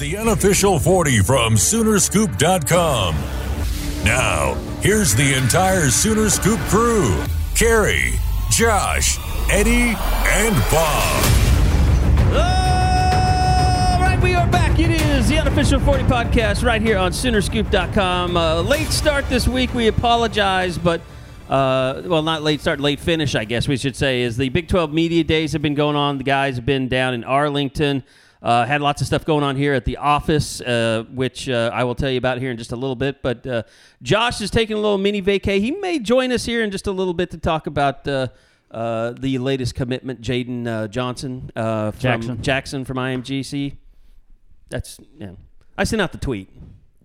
the unofficial 40 from Soonerscoop.com. Now, here's the entire Sooner Scoop crew Carrie, Josh, Eddie, and Bob. All right, we are back. It is the unofficial 40 podcast right here on Soonerscoop.com. Uh, late start this week. We apologize, but. Uh, well, not late start, late finish, I guess we should say, is the Big 12 Media Days have been going on. The guys have been down in Arlington. Uh, had lots of stuff going on here at the office, uh, which uh, I will tell you about here in just a little bit. But uh, Josh is taking a little mini vacay. He may join us here in just a little bit to talk about uh, uh, the latest commitment, Jaden uh, Johnson uh, from Jackson. Jackson from IMGC. That's yeah. I sent out the tweet.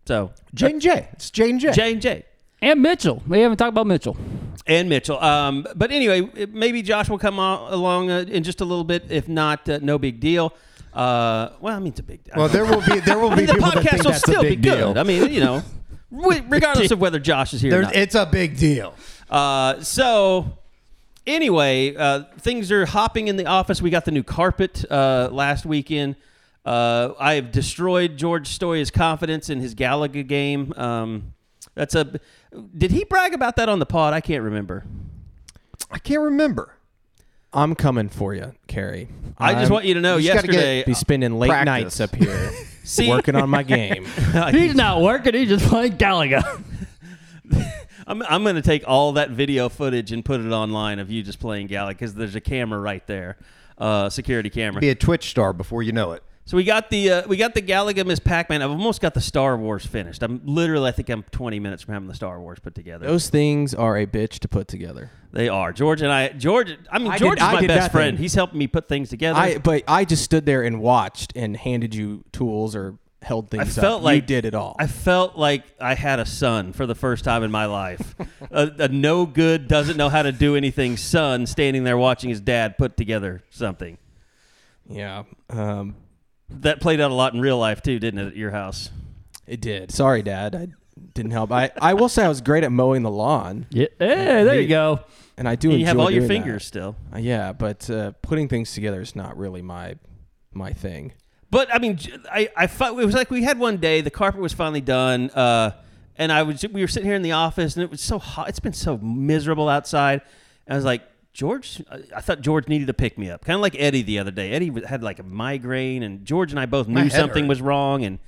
So J and J. It's J and J. J and J And Mitchell. We haven't talked about Mitchell. and Mitchell. Um, but anyway, maybe Josh will come on, along uh, in just a little bit. If not, uh, no big deal. Uh, well, I mean, it's a big deal. Well, there will be there will I be the people that podcast think will that's still a be big good. deal. I mean, you know, re- regardless of whether Josh is here. or There's, not. it's a big deal. Uh, so anyway, uh, things are hopping in the office. We got the new carpet uh, last weekend. Uh, I have destroyed George Stoia's confidence in his Galaga game. Um, that's a. Did he brag about that on the pod? I can't remember. I can't remember. I'm coming for you, Carrie. I just I'm- want you to know. you just gotta get- Yesterday, be spending late Practice. nights up here See- working on my game. He's not working. He's just playing Galaga. I'm, I'm going to take all that video footage and put it online of you just playing Galaga because there's a camera right there, uh, security camera. Be a Twitch star before you know it. So we got the uh, we got the Galaga Miss Pac-Man. I've almost got the Star Wars finished. I'm literally I think I'm 20 minutes from having the Star Wars put together. Those things are a bitch to put together. they are George and I. George, I mean I George did- is I my did best nothing. friend. He's helping me put things together. I but I just stood there and watched and handed you tools or held things. I felt up. like you did it all. I felt like I had a son for the first time in my life. a, a no good, doesn't know how to do anything son standing there watching his dad put together something. yeah, um, That played out a lot in real life too, didn't it? At your house. it did. Sorry, Dad. I didn't help. I, I will say I was great at mowing the lawn, yeah, hey, there you go. and I do. And you have all your fingers that. still. Uh, yeah, but uh, putting things together is not really my my thing. But I mean, j- I I felt it was like we had one day the carpet was finally done, uh, and I was we were sitting here in the office and it was so hot. It's been so miserable outside. And I was like, George, I- thought George needed to pick me up, kind of like Eddie the other day. Eddie had like a migraine, and George and I both knew something hurt. was wrong, and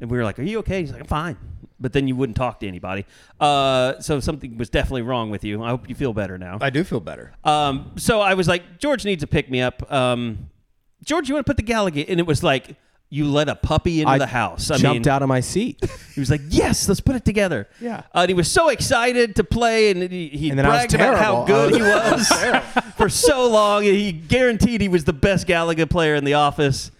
and we were like, "Are you okay?" He's like, "I'm fine." But then you wouldn't talk to anybody. Uh, so something was definitely wrong with you. I hope you feel better now. I do feel better. Um, so I was like, George needs to pick me up. Um, George, you want to put the Galaga? And it was like, you let a puppy into I the house. I jumped mean, out of my seat. He was like, yes, let's put it together. Yeah. Uh, and he was so excited to play, and he, he And then I was bragged about how good I he was for so long. And he guaranteed he was the best Galaga player in the office.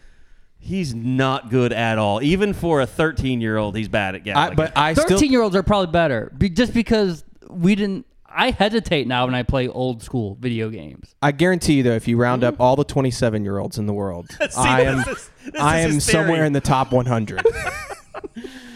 He's not good at all. Even for a 13 year old, he's bad at Galaga. I, but I still Thirteen-year-olds are probably better, be, just because we didn't. I hesitate now when I play old school video games. I guarantee you, though, if you round up mm-hmm. all the 27 year olds in the world, I am, this is- this I is am his theory. somewhere in the top 100.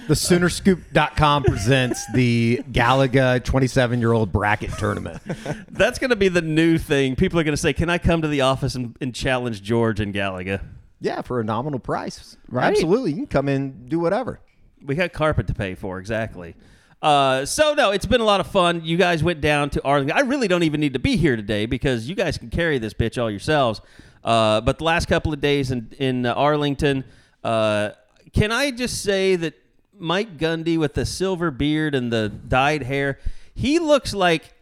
The Soonerscoop.com presents the Galaga 27 year old bracket tournament. That's going to be the new thing. People are going to say, "Can I come to the office and, and challenge George and Galaga?" Yeah, for a nominal price. Right. Absolutely. You can come in, do whatever. We got carpet to pay for, exactly. Uh, so no, it's been a lot of fun. You guys went down to Arlington. I really don't even need to be here today because you guys can carry this bitch all yourselves. Uh, but the last couple of days in in uh, Arlington, uh, can I just say that Mike Gundy with the silver beard and the dyed hair, he looks like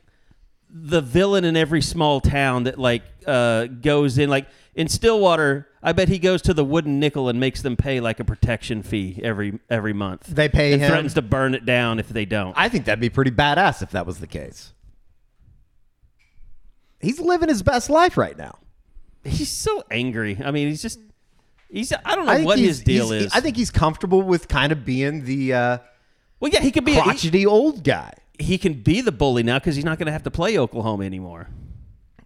the villain in every small town that like uh, goes in like in Stillwater. I bet he goes to the wooden nickel and makes them pay like a protection fee every every month. They pay and him- threatens to burn it down if they don't. I think that'd be pretty badass if that was the case. He's living his best life right now. he's so angry. I mean, he's just he's I don't know I what his deal is. I think he's comfortable with kind of being the uh, well, yeah, he could be he, crotchety old guy. he can be the bully now because he's not going to have to play Oklahoma anymore.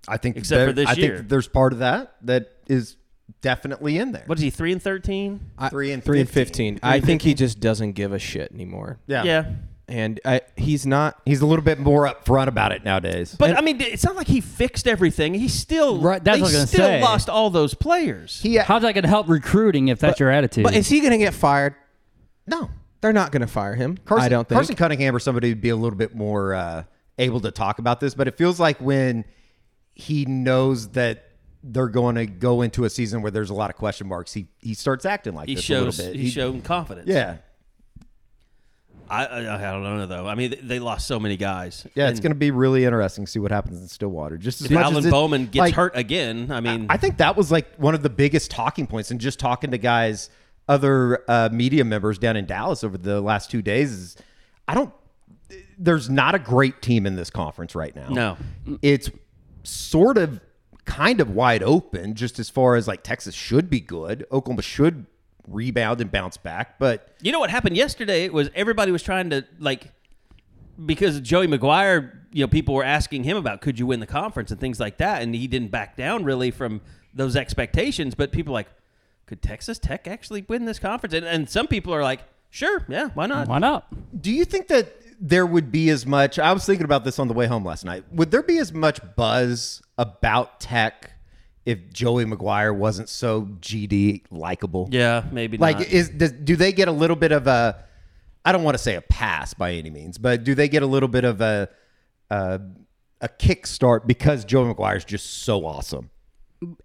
I think Except there- for this I year. think there's part of that that is definitely in there. What is he? Three and thirteen? I- Three and three and 15. 15. I think he just doesn't give a shit anymore. Yeah. Yeah. and I, he's not. He's a little bit more upfront about it nowadays. But I mean, it's not like he fixed everything. He still Right, that's he what I was gonna still say. lost all those players. he How's that going to help recruiting if that's your attitude? But is he going to get fired? no. They're not going to fire him. Carson, I don't think. Carson Cunningham or somebody would be a little bit more uh, able to talk about this, but it feels like when he knows that they're going to go into a season where there's a lot of question marks, he he starts acting like he this shows a little bit. he, showed confidence. yeah, I, I I don't know though. I mean, they- they lost so many guys. yeah. It's going to be really interesting to see what happens in Stillwater. Just as if much Alan as it- Bowman gets like, hurt again. I mean, I think that was like one of the biggest talking points, and just talking to guys, other uh, media members down in Dallas over the last two days is, I don't. There's not a great team in this conference right now. No. it's sort of, kind of wide open, just as far as like Texas should be good, Oklahoma should rebound and bounce back, but you know what happened yesterday? It was everybody was trying to like because Joey McGuire. You know, people were asking him about could you win the conference and things like that, and he didn't back down really from those expectations. But people like, could Texas Tech actually win this conference? And, and some people are like, sure, yeah, why not? Why not? Do you think that there would be as much? I was thinking about this on the way home last night. Would there be as much buzz about Tech if Joey McGuire wasn't so GD likable? Yeah, maybe Like, not. is does, do they get a little bit of a? I don't want to say a pass by any means, but do they get a little bit of a a, a kickstart because Joey McGuire is just so awesome?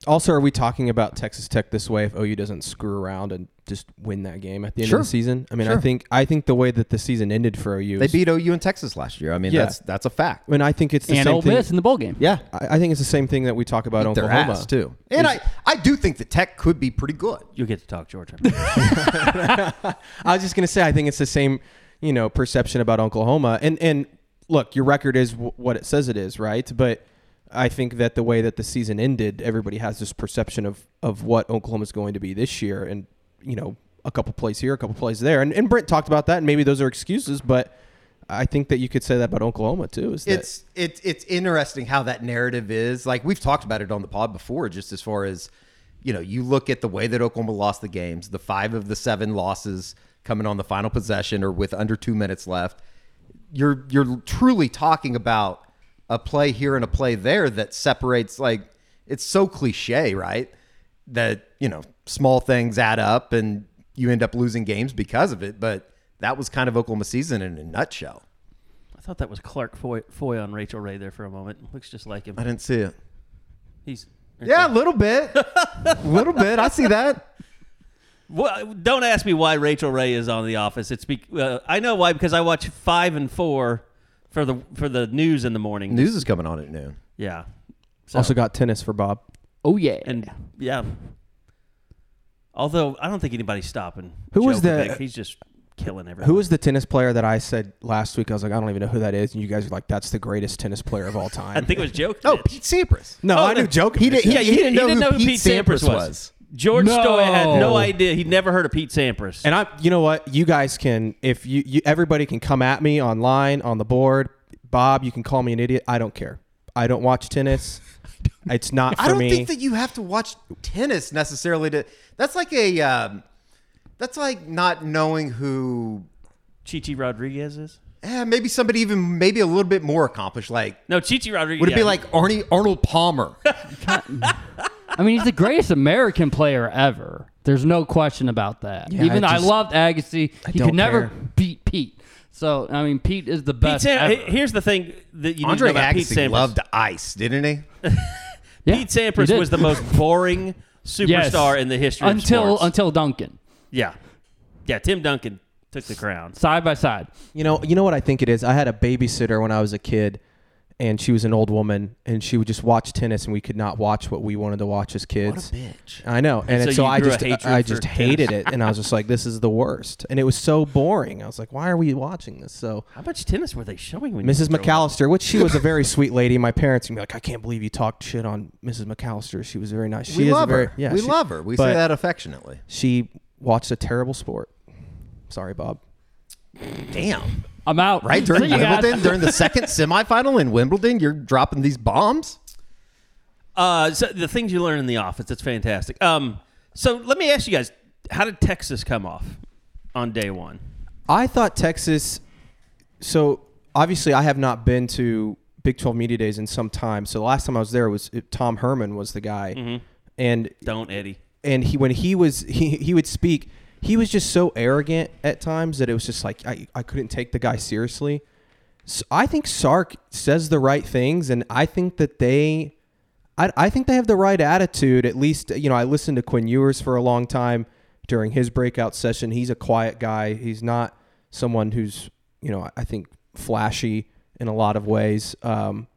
Also, are we talking about Texas Tech this way if OU doesn't screw around and just win that game at the end Sure. of the season? I mean, Sure. I think I think the way that the season ended for OU, They is- beat OU in Texas last year. I mean, Yeah. that's that's a fact. I mean, I think it's the same. and same Ole thing. Miss in the bowl game. Yeah, I, I think it's the same thing that we talk about their Oklahoma ass too. And I I do think that Tech could be pretty good. You'll get to talk, Georgia. I was just gonna say, I think it's the same, you know, perception about Oklahoma. And and look, your record is w- what it says it is, right? But I think that the way that the season ended, everybody has this perception of of what Oklahoma's going to be this year, and you know, a couple plays here, a couple plays there, and and Brent talked about that, and maybe those are excuses, but I think that you could say that about Oklahoma too. Is that it's it's it's interesting how that narrative is. Like we've talked about it on the pod before, just as far as you know, you look at the way that Oklahoma lost the games, the five of the seven losses coming on the final possession or with under two minutes left. You're you're truly talking about a play here and a play there that separates like it's so cliche, right? That, you know, small things add up and you end up losing games because of it. But that was kind of Oklahoma season in a nutshell. I thought that was Clark Foy, Foy on Rachael Ray there for a moment. Looks just like him. I didn't see it. He's Yeah, a little bit. a little bit. I see that. Well, don't ask me why Rachael Ray is on The Office. It's be, uh, I know why because I watch five and four for the for the news in the morning. News is coming on at noon. yeah. So, also got tennis for Bob. Oh yeah. and yeah. Although I don't think anybody's stopping. Who was Joe the- Kovic. He's just killing everyone. Who was the tennis player that I said last week? I was like, I don't even know who that is, and you guys were like, that's the greatest tennis player of all time. I think it was Joe. Oh, Pete Sampras. no, Oh, I knew the- Jokic. He, did, he, Yeah, he didn't know who Pete, Sampras, was. George No. Stoy had no idea. He'd never heard of Pete Sampras. And I, you know what? You guys can, if you, you, everybody can come at me online on the board. Bob, you can call me an idiot. I don't care. I don't watch tennis. It's not for I don't me. think that you have to watch tennis necessarily to. That's like a. Um, that's like not knowing who. Chichi Rodriguez is. Eh, maybe somebody even maybe a little bit more accomplished. Like No, Chichi Rodriguez. would it be yeah. like Arnie Arnold Palmer? I mean, he's the greatest American player ever. There's no question about that. Yeah, Even I I, just- loved Agassi. He could never care. beat Pete. So I mean, Pete is the Pete best. Sam- ever. Here's the thing that you Andre need to know about Pete Agassi Sampras. loved ice, didn't he? Yeah, Pete Sampras did. was the most boring Yes. superstar in the history until of sports. until Duncan yeah, yeah. Tim Duncan took the crown. side by side. You know, you know what I think it is. I had a babysitter when I was a kid, and she was an old woman, and she would just watch tennis, and we could not watch what we wanted to watch as kids. What a bitch. I know, and, so so, I just I for just tennis. hated it, and I was just like, "This is the worst," and it was so boring. I was like, "Why are we watching this?" So, How much tennis were they showing when Mrs. were growing up? McAllister, which she was a very sweet lady, my parents would be like, "I can't believe you talked shit on Mrs. McAllister. She was very nice. She we is love very, her. Yeah, we she- love her. We say that affectionately. She watched a terrible sport. Sorry, Bob. Damn. I'm out. Right during See you guys. Wimbledon, during the second semifinal in Wimbledon, you're dropping these bombs. Uh, so the things you learn in the office, it's fantastic. Um, so let me ask you guys, how did Texas come off on day one? I thought Texas so obviously I have not been to Big 12 Media Days in some time. So the last time I was there was it, Tom Herman was the guy, Mm-hmm. and Don't Eddie. and he when he was he he would speak, he was just so arrogant at times that it was just like I I couldn't take the guy seriously. So I think Sark says the right things, and I think that they. I, I think they have the right attitude. At least, you know, I listened to Quinn Ewers for a long time during his breakout session. He's a quiet guy. He's not someone who's, you know, I think flashy in a lot of ways. Um,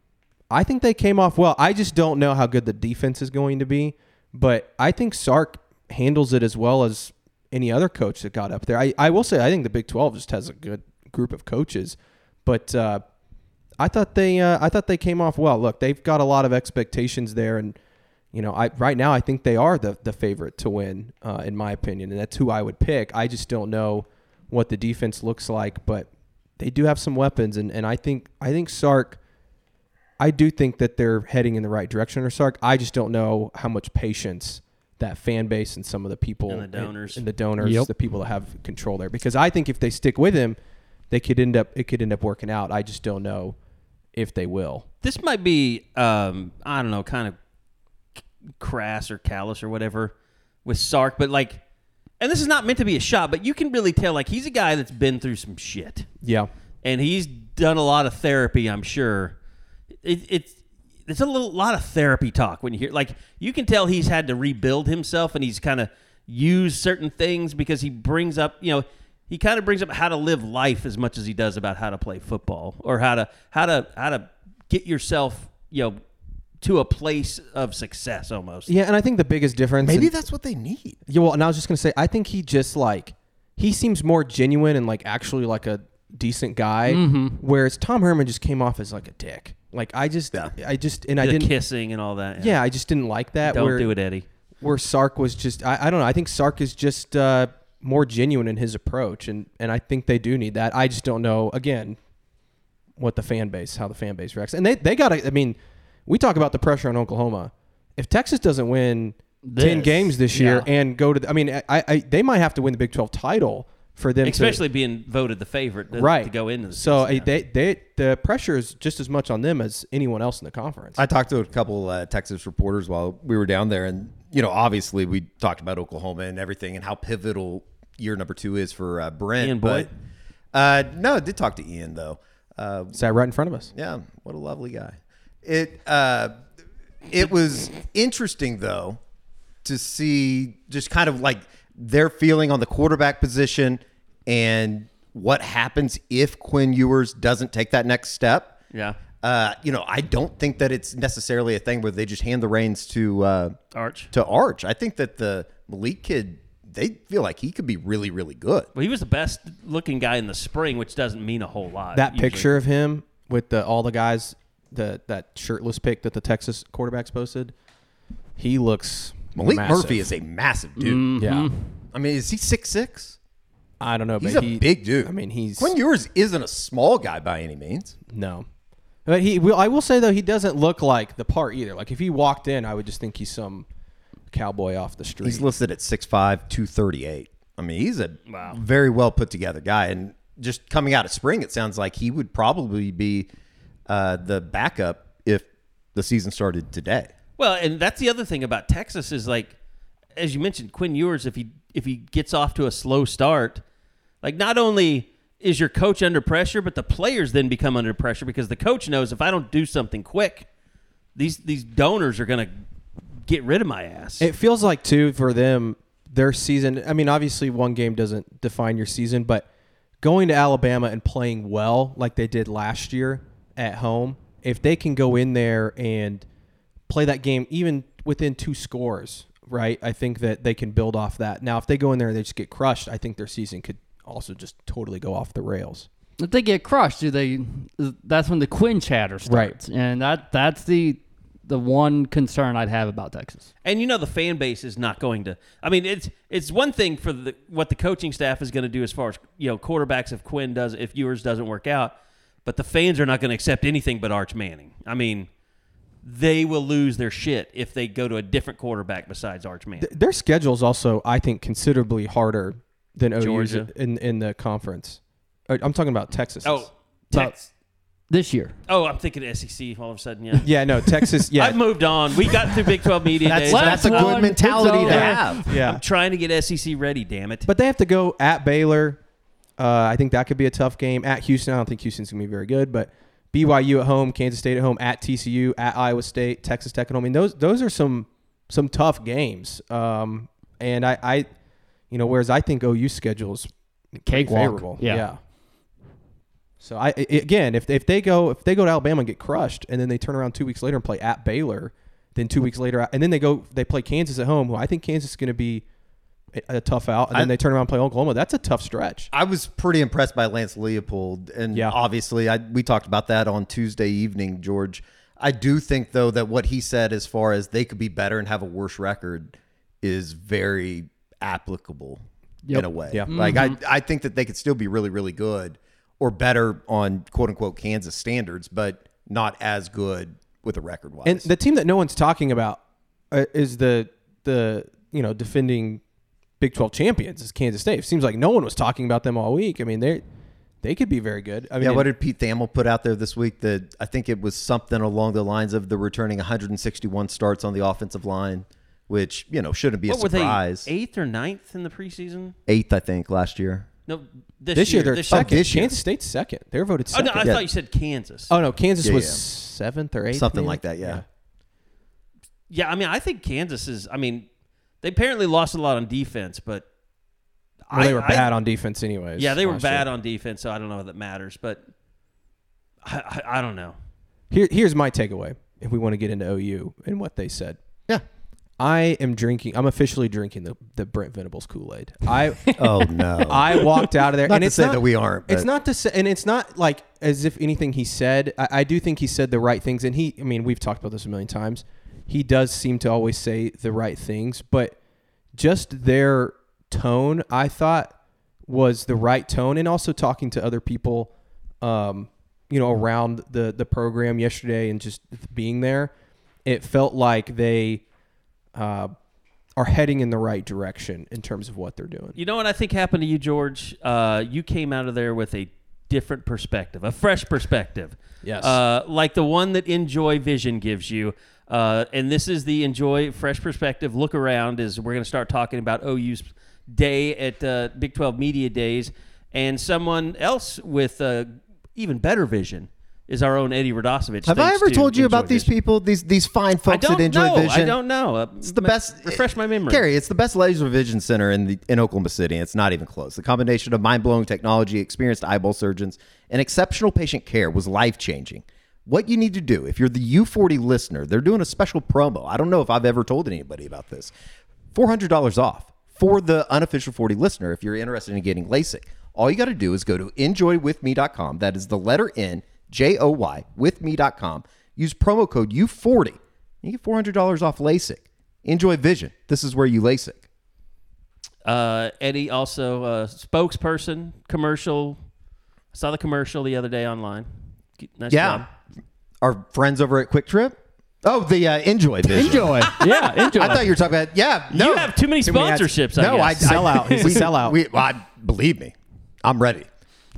I think they came off well. I just don't know how good the defense is going to be, but I think Sark handles it as well as any other coach that got up there. I, I will say I think the Big 12 just has a good group of coaches, but uh, I thought they uh, I thought they came off well. Look, they've got a lot of expectations there, and you know, I right now I think they are the the favorite to win, uh, in my opinion, and that's who I would pick. I just don't know what the defense looks like, but they do have some weapons, and, and I think I think Sark. I do think that they're heading in the right direction or Sark. I just don't know how much patience that fan base and some of the people And the donors. and, the donors, Yep. the people that have control there. Because I think if they stick with him, they could end up it could end up working out. I just don't know if they will. This might be, um, I don't know, kind of crass or callous or whatever with Sark, but like, and this is not meant to be a shot, but you can really tell like he's a guy that's been through some shit. Yeah. and he's done a lot of therapy. I'm sure. It, it's it's a little lot of therapy talk when you hear like you can tell he's had to rebuild himself and he's kind of used certain things because he brings up you know he kind of brings up how to live life as much as he does about how to play football or how to how to how to get yourself you know to a place of success almost. Yeah, and I think the biggest difference Maybe in- that's what they need. Yeah, well, and I was just gonna say, I think he just like he seems more genuine and like actually like a decent guy. Mm-hmm. Whereas Tom Herman just came off as like a dick. Like I just, Yeah. I just, and I the didn't. kissing and all that. Yeah, I just didn't like that. Don't where, do it, Eddie. Where Sark was just, I, I don't know. I think Sark is just uh, more genuine in his approach, and and I think they do need that. I just don't know. Again, what the fan base, how the fan base reacts, and they they got to. I mean, we talk about the pressure on Oklahoma. If Texas doesn't win ten games this year yeah. and go to, the, I mean, I, I they might have to win the Big Twelve title for them, to- Especially being voted the favorite to, right to go into the So season, they they the pressure is just as much on them as anyone else in the conference. I talked to a couple uh, Texas reporters while we were down there, and you know, obviously, we talked about Oklahoma and everything, and how pivotal year number two is for uh, Brent. Ian Boyd? but uh, no, I did talk to Ian though. Uh, Sat right in front of us. yeah, what a lovely guy. It uh, it was interesting though to see just kind of like their feeling on the quarterback position and what happens if Quinn Ewers doesn't take that next step. Yeah. Uh, you know, I don't think that it's necessarily a thing where they just hand the reins to uh, Arch. to Arch. I think that the Malik kid, they feel like he could be really, really good. Well, he was the best looking guy in the spring, which doesn't mean a whole lot. That usually. picture of him with the all the guys, the that shirtless pic that the Texas quarterbacks posted, he looks Malik massive. Murphy is a massive dude. yeah. I mean, is he six six? I don't know, He's but a he, big dude. I mean, he's Quinn Ewers isn't a small guy by any means. no, but he. Will I will say though, he doesn't look like the part either. Like if he walked in, I would just think he's some cowboy off the street. He's listed at 6'5", 238. I mean, he's a Wow. very well put together guy. And just coming out of spring, it sounds like he would probably be uh, the backup if the season started today. Well, and that's the other thing about Texas is like, as you mentioned, Quinn Ewers. If he if he gets off to a slow start, like not only is your coach under pressure, but the players then become under pressure because the coach knows if I don't do something quick, these these donors are gonna get rid of my ass. It feels like too for them their season. I mean, obviously one game doesn't define your season, but going to Alabama and playing well like they did last year at home, if they can go in there and play that game even within two scores, right? I think that they can build off that. Now, if they go in there and they just get crushed, I think their season could also just totally go off the rails. If they get crushed, do they? Uh, that's when the Quinn chatter starts, right. and that that's the the one concern I'd have about Texas. And you know the fan base is not going to. I mean, it's it's one thing for the what the coaching staff is going to do as far as you know quarterbacks if Quinn does if yours doesn't work out, but the fans are not going to accept anything but Arch Manning. I mean, they will lose their shit if they go to a different quarterback besides Arch Manning. Th- Their schedule is also, I think, considerably harder than OU's Georgia. in in the conference. Uh, I'm talking about Texas. Oh, Tex- this year. oh, I'm thinking SEC all of a sudden. Yeah. Yeah, no, Texas. Yeah, I've moved on. We got through Big 12 media That's days. that's a good one, mentality to have. yeah. I'm trying to get SEC ready. Damn it. But they have to go at Baylor. Uh, I think that could be a tough game. At Houston, I don't think Houston's gonna be very good. But BYU at home, Kansas State at home, at TCU, at Iowa State, Texas Tech at home. I mean, those those are some some tough games. Um, and I, I, you know, whereas I think OU schedules Cakewalk. favorable. Yeah. So I i- again, if if they go if they go to Alabama and get crushed, and then they turn around two weeks later and play at Baylor, then two weeks later, and then they go they play Kansas at home, who I think Kansas is going to be a, tough out, and I- then they turn around and play Oklahoma. That's a tough stretch. I was pretty impressed by Lance Leipold, and Yeah. obviously, I, we talked about that on Tuesday evening, George. I do think though that what he said, as far as they could be better and have a worse record, is very applicable in a way. Yeah. Like I, I think that they could still be really, really good or better on quote unquote Kansas standards, but not as good with a record wise. And the team that no one's talking about uh, is the the you know defending Big Twelve champions is Kansas State. It seems like no one was talking about them all week. I mean they they could be very good. I mean, yeah, what did Pete Thamel put out there this week? That I think it was something along the lines of the returning 161 starts on the offensive line, which you know shouldn't be a what were surprise. they? Eighth or ninth in the preseason? Eighth, I think, last year. No, this, this year, they're this oh, second. this year. Kansas State's second. They're voted Oh second. no, I Yeah. thought you said Kansas. Oh no, Kansas Yeah, was yeah. seventh or eighth, Something maybe? like that, yeah. Yeah, I mean, I think Kansas is. I mean, they apparently lost a lot on defense, but Well, they I- were I- bad on defense, anyways. Yeah, they were bad year. on defense, so I don't know if that matters. But I, I, I don't know. Here, here's my takeaway. If we want to get into OU and what they said, Yeah. I am drinking. I'm officially drinking the the Brent Venables Kool Aid. I Oh no. I walked out of there, Not and to it's say not that we aren't, It's not to say, and it's not like as if anything he said. I, I do think he said the right things, and he. I mean, we've talked about this a million times. He does seem to always say the right things, but just their tone, I thought, was the right tone, and also talking to other people, um, you know, around the the program yesterday, and just being there, it felt like they. Uh, are heading in the right direction in terms of what they're doing. You know what I think happened to you, George? Uh, you came out of there with a different perspective, a fresh perspective. Yes. Uh, like the one that Enjoy Vision gives you. Uh, and this is the Enjoy Fresh Perspective look around. Is we're going to start talking about OU's day at uh, Big 12 Media Days, and someone else with uh, even better vision is our own Eddie Radosevich. Have I ever to told you about these Vision. people? These these fine folks at Enjoy know. Vision. I don't know. Uh, It's the ma- best. Refresh my memory. Gary, it's the best laser vision center in the in Oklahoma City. It's not even close. The combination of mind blowing technology, experienced eyeball surgeons, and exceptional patient care was life changing. What you need to do, if you're the U40 listener, they're doing a special promo. I don't know if I've ever told anybody about this. Four hundred dollars off for the unofficial 40 listener. If you're interested in getting LASIK, all you got to do is go to enjoywithme.com. That is the letter N J O Y with me.com. Use promo code U40. You get $400 off LASIK. Enjoy Vision. This is where you LASIK. Uh, Eddie also uh, spokesperson commercial. I saw the commercial the other day online. Nice Yeah. job. Our friends over at QuikTrip. Oh, the uh, Enjoy Vision. Enjoy. yeah, enjoy. I thought you were talking about, yeah. No. You have too many Too many ads. sponsorships. no, I I, guess. Sellout. He's a we- sellout. We, well, I, believe me, I'm ready.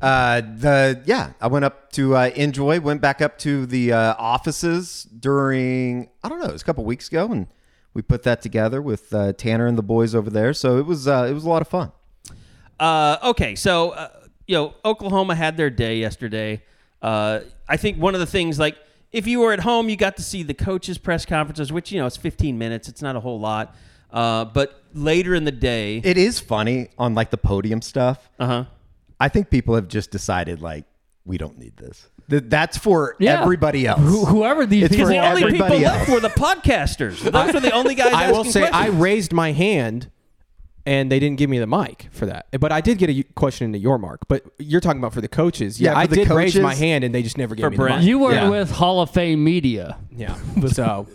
Uh, the yeah, I went up to uh, Enjoy, went back up to the uh, offices during I don't know, it was a couple weeks ago, and we put that together with uh, Tanner and the boys over there. So it was uh, it was a lot of fun. Uh, okay, so uh, you know Oklahoma had their day yesterday. Uh, I think one of the things, like if you were at home, you got to see the coaches' press conferences, which you know it's 15 minutes. It's not a whole lot. Uh, but later in the day, It is funny on like the podium stuff. uh huh. I think people have just decided like we don't need this. Th- That's for Yeah. everybody else. Who- whoever these It's people for The are. only people everybody left else. were the podcasters. Those were the only guys. I will asking say I questions. raised my hand, and they didn't give me the mic for that. But I did get a question into your mark. But you're talking about for the coaches. Yeah, Yeah, for I the did raise coaches- my hand, and they just never gave For me Brent. the mic. You were yeah. with Hall of Fame media. yeah. So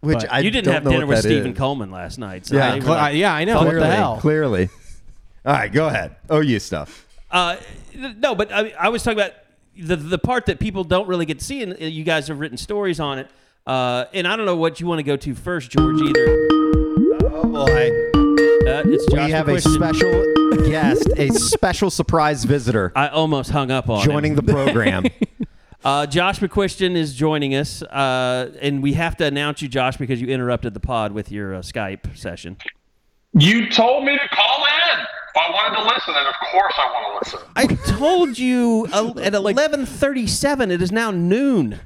Which But I you didn't don't have know dinner what with that Stephen is. Coleman last night. So Yeah, they were cl- like- I- yeah, I know. Clearly, What the hell? clearly. All right, go ahead. OU stuff. Uh, no, but I, I was talking about the the part that people don't really get to see, and uh, you guys have written stories on it. Uh, and I don't know what you want to go to first, George. Either Oh boy. Uh, it's Josh we have a special guest, a special surprise visitor I almost hung up on joining him. the program. Uh, Josh McQuiston is joining us, uh, and we have to announce you, Josh, because you interrupted the pod with your uh, Skype session. You told me to call in if I wanted to listen, and of course I want to listen. I told you uh, at eleven thirty-seven. It is now noon.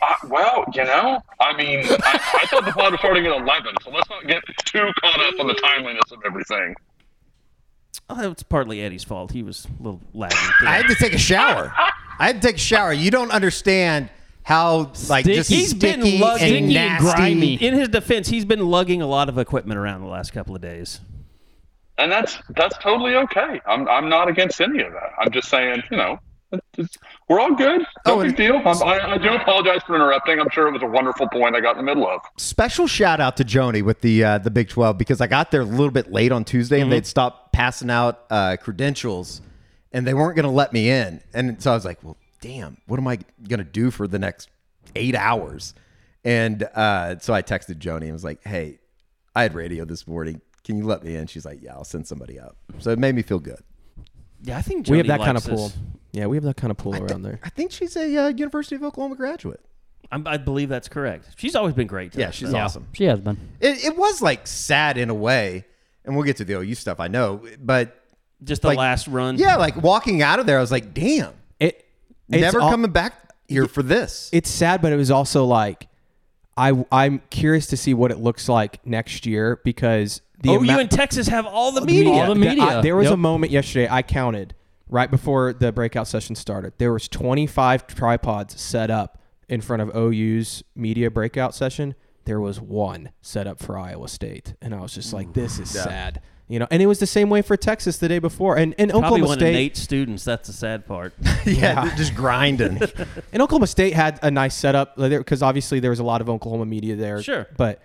Uh, well, you know, I mean, I, I thought the pod was starting at 11, so let's not get too caught up on the timeliness of everything. Oh, it's partly Eddie's fault. He was a little lagging. I had to take a shower. I had to take a shower. You don't understand how like Sticky. just He's been lugging- and Sticky and grimy. In his defense, he's been lugging a lot of equipment around the last couple of days. And that's that's totally okay. I'm I'm not against any of that. I'm just saying, you know, it's, it's, we're all good. No Oh, big deal. I'm, I, I do apologize for interrupting. I'm sure it was a wonderful point I got in the middle of. Special shout out to Joni with the uh, the Big Twelve because I got there a little bit late on Tuesday and they'd stopped passing out uh, credentials and they weren't going to let me in. And so I was like, well, damn, what am I going to do for the next eight hours? And uh, so I texted Joni and was like, hey, I had radio this morning. Can you let me in? She's like, yeah, I'll send somebody up. So it made me feel good. Yeah, I think we have Jody that kind of likes pool. Us. Yeah, we have that kind of pool around there. I think she's a uh, University of Oklahoma graduate. I'm, I believe that's correct. She's always been great. To Yeah, us, she's though. awesome. She has been. It, it was like sad in a way, and we'll get to the OU stuff. I know, but Just the Like- last run. yeah, like walking out of there, I was like, damn, It it's never al- coming back here for this. It's sad, but it was also like I I'm curious to see what it looks like next year because the Oh, you amou- and Texas have all the media. All the media. I- there was a moment yesterday I counted right before the breakout session started. There was 25 tripods set up in front of OU's media breakout session. There was one set up for Iowa State, and I was just like, "This is sad," you know. And it was the same way for Texas the day before, and and Probably Oklahoma one of State. Nate's students. That's the sad part. yeah, they're just grinding. And Oklahoma State had a nice setup because obviously there was a lot of Oklahoma media there. Sure. but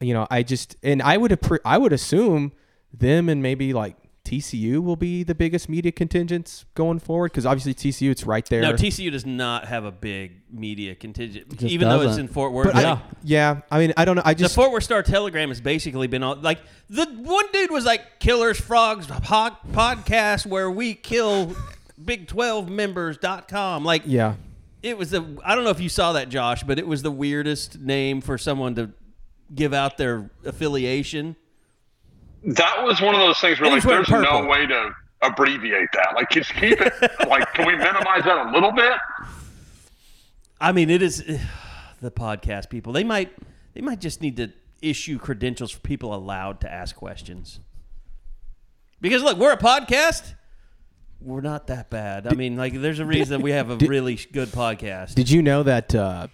you know, I just and I would appre- I would assume them and maybe like TCU will be the biggest media contingents going forward because obviously TCU it's right there. No, TCU does not have a big media contingent, Just even though it's in Fort Worth. but Like, I, yeah, I mean I don't know. I just the just Fort Worth Star Telegram has basically been on. Like the one dude was like Killers Frogs pod, podcast where we kill Big Twelve members.com. Like yeah. it was the I don't know if you saw that, Josh, but it was the weirdest name for someone to give out their affiliation. That was one of those things where And like he's wearing there's no way to abbreviate that. Like just keep it like can we minimize that a little bit? I mean, it is the podcast people. They might they might just need to issue credentials for people allowed to ask questions. Because look, we're a podcast. We're not that bad. I mean, like, there's a reason we have a really good podcast. Did you know that? Uh,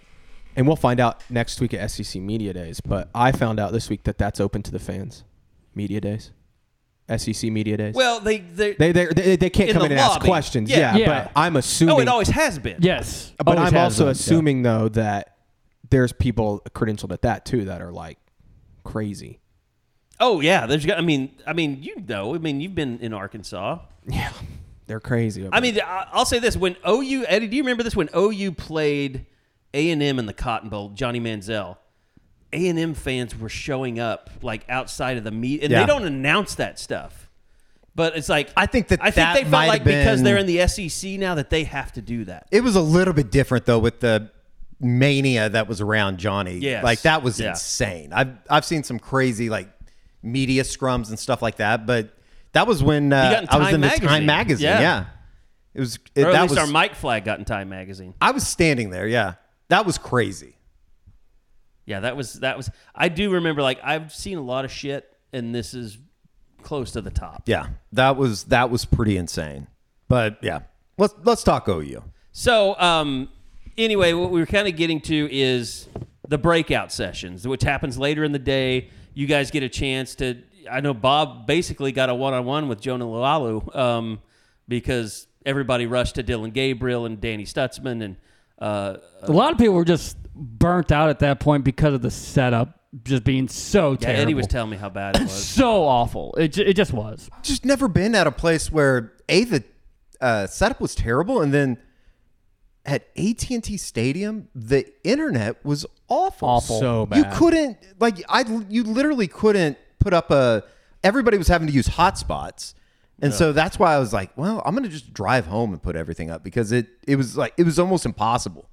and we'll find out next week at SEC Media Days. But I found out this week that that's open to the fans. Media Days, SEC Media Days. well, they they, they they they, they can't in come the in and ask lobby. questions. Yeah. Yeah, Yeah. but I'm assuming. oh, it always has been. Yes. But Always I'm has also been. assuming though that there's people credentialed at that too that are like crazy. Oh yeah, there's. got- I mean, I mean, you know, I mean, you've been in Arkansas. Yeah, they're crazy. I mean, I- I'll say this: when OU, Eddie, do you remember this? When OU played A and M in the Cotton Bowl, Johnny Manziel, A and M fans were showing up like outside of the meet, and Yeah. they don't announce that stuff. But it's like I think that I think that they felt like have because they're in the SEC now that they have to do that. it was a little bit different though with the mania that was around Johnny. Yeah, like that was Yeah. insane. I've I've seen some crazy like media scrums and stuff like that, but that was when uh, I was in the. Time magazine. Yeah. Yeah, it was. It, or at that least was. our Mike flag got in Time magazine. I was standing there. Yeah, that was crazy. Yeah, that was that was. I do remember like I've seen a lot of shit, and this is close to the top. Yeah, that was that was pretty insane. But yeah, let's let's talk OU. So, um, anyway, what we were kind of getting to is the breakout sessions, which happens later in the day. You guys get a chance to. I know Bob basically got a one-on-one with Jonah Laulu um, because everybody rushed to Dillon Gabriel and Danny Stutzman, and uh, A lot of people were just burnt out at that point because of the setup just being so yeah, terrible. Eddie was telling me how bad it was. so awful. It, ju- it just was. Just never been at a place where a the uh, setup was terrible, and then at AT and T Stadium, the internet was awful. Awful. So bad. You couldn't like I. You literally couldn't put up a everybody was having to use hotspots. And so that's why I was like, well, I'm going to just drive home and put everything up because it it was like it was almost impossible.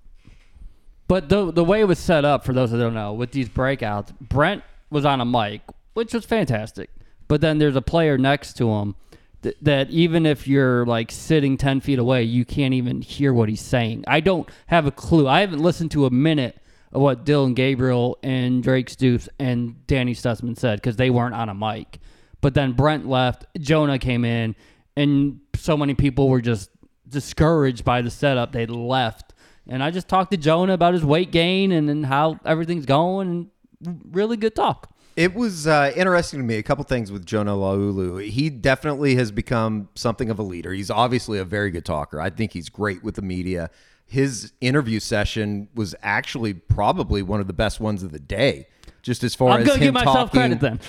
But the the way it was set up, for those that don't know, with these breakouts, Brent was on a mic, which was fantastic. But then there's a player next to him th- that even if you're like sitting ten feet away, you can't even hear what he's saying. I don't have a clue. I haven't listened to a minute of what Dillon Gabriel and Drake Stoops and Danny Stutzman said because they weren't on a mic. But then Brent left, Jonah came in, and so many people were just discouraged by the setup. They left. And I just talked to Jonah about his weight gain and, and how everything's going. And really good talk. It was uh, interesting to me. A couple things with Jonah Laulu. He definitely has become something of a leader. He's obviously a very good talker. I think he's great with the media. His interview session was actually probably one of the best ones of the day, just as far I'm as gonna him give myself talking credit then.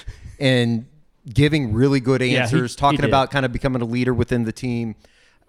and giving really good he- answers, he talking did. about kind of becoming a leader within the team.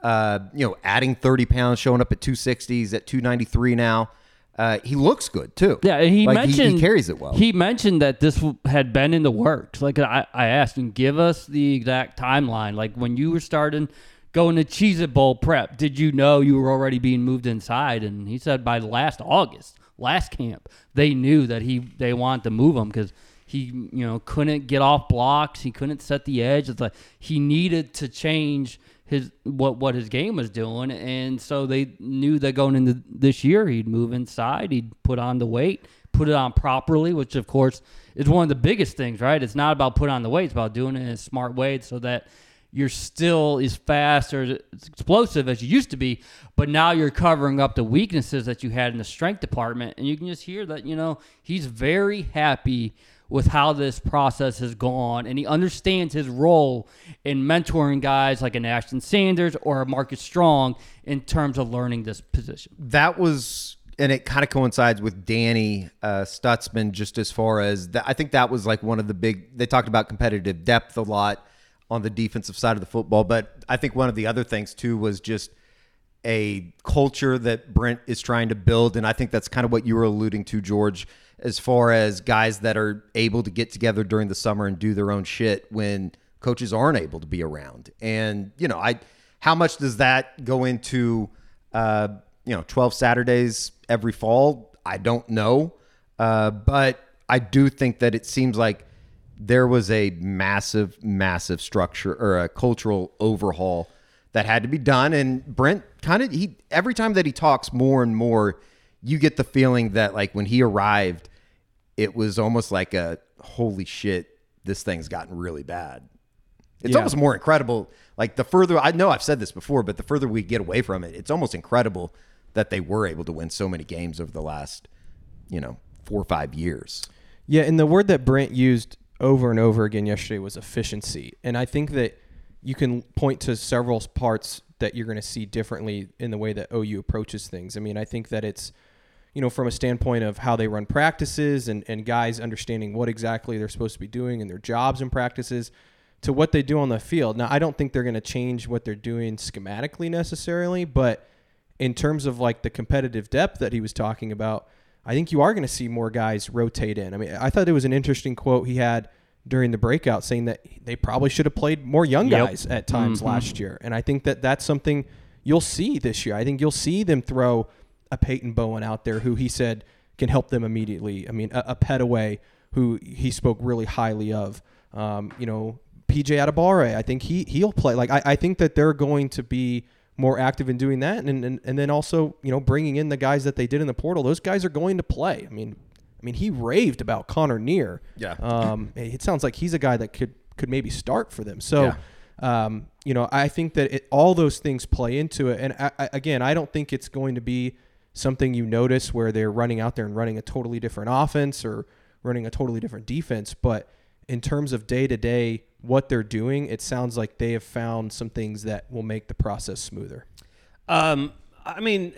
Uh, you know, adding 30 pounds, showing up at 260s at 293 now. Uh, he looks good too. Yeah, he Like, mentioned he, carries it well. He mentioned that this w- had been in the works. Like I, I asked him, give us the exact timeline. Like when you were starting going to Cheez It Bowl prep, did you know you were already being moved inside? And he said by last August, last camp, they knew that he they wanted to move him because he you know couldn't get off blocks, he couldn't set the edge. It's like he needed to change his what what his game was doing, and so they knew that going into this year he'd move inside, he'd put on the weight, put it on properly, which of course is one of the biggest things, right? It's not about putting on the weight; it's about doing it in a smart way so that you're still as fast or as explosive as you used to be, but now you're covering up the weaknesses that you had in the strength department, and you can just hear that you know he's very happy with how this process has gone, and he understands his role in mentoring guys like an Ashton Sanders or a Marcus Strong in terms of learning this position. that was and it kind of coincides with Danny uh, Stutzman just as far as that, I think that was like one of the big they talked about competitive depth a lot on the defensive side of the football but I think one of the other things too was just a culture that Brent is trying to build and I think that's kind of what you were alluding to George as far as guys that are able to get together during the summer and do their own shit when coaches aren't able to be around and you know I how much does that go into uh, you know 12 Saturdays every fall. I don't know, uh, but I do think that it seems like there was a massive, massive structure or a cultural overhaul that had to be done. And Brent kind of he every time that he talks more and more, you get the feeling that like when he arrived, it was almost like a holy shit, this thing's gotten really bad. It's Yeah. almost more incredible. Like the further I know I've said this before, but the further we get away from it, it's almost incredible that they were able to win so many games over the last, you know, four or five years. Yeah, and the word that Brent used over and over again yesterday was efficiency. And I think that you can point to several parts that you're going to see differently in the way that OU approaches things. I mean, I think that it's, you know, from a standpoint of how they run practices and, and guys understanding what exactly they're supposed to be doing in their jobs and practices to what they do on the field. Now, I don't think they're going to change what they're doing schematically necessarily, but in terms of like the competitive depth that he was talking about, I think you are going to see more guys rotate in. I mean, I thought it was an interesting quote he had during the breakout saying that they probably should have played more young Yep. guys at times mm-hmm. last year. And I think that that's something you'll see this year. I think you'll see them throw a Peyton Bowen out there who he said can help them immediately. I mean, a, a Petaway who he spoke really highly of. Um, you know, PJ Adebawore, I think he he'll play. Like I, I think that they're going to be more active in doing that, and, and and then also you know bringing in the guys that they did in the portal. Those guys are going to play. I mean, I mean he raved about Connor Neer. Yeah. Um, it sounds like he's a guy that could could maybe start for them. So. Um, you know, I think that it, all those things play into it. And I, I, again, I don't think it's going to be something you notice where they're running out there and running a totally different offense or running a totally different defense. But in terms of day to day, what they're doing, it sounds like they have found some things that will make the process smoother. Um, I mean,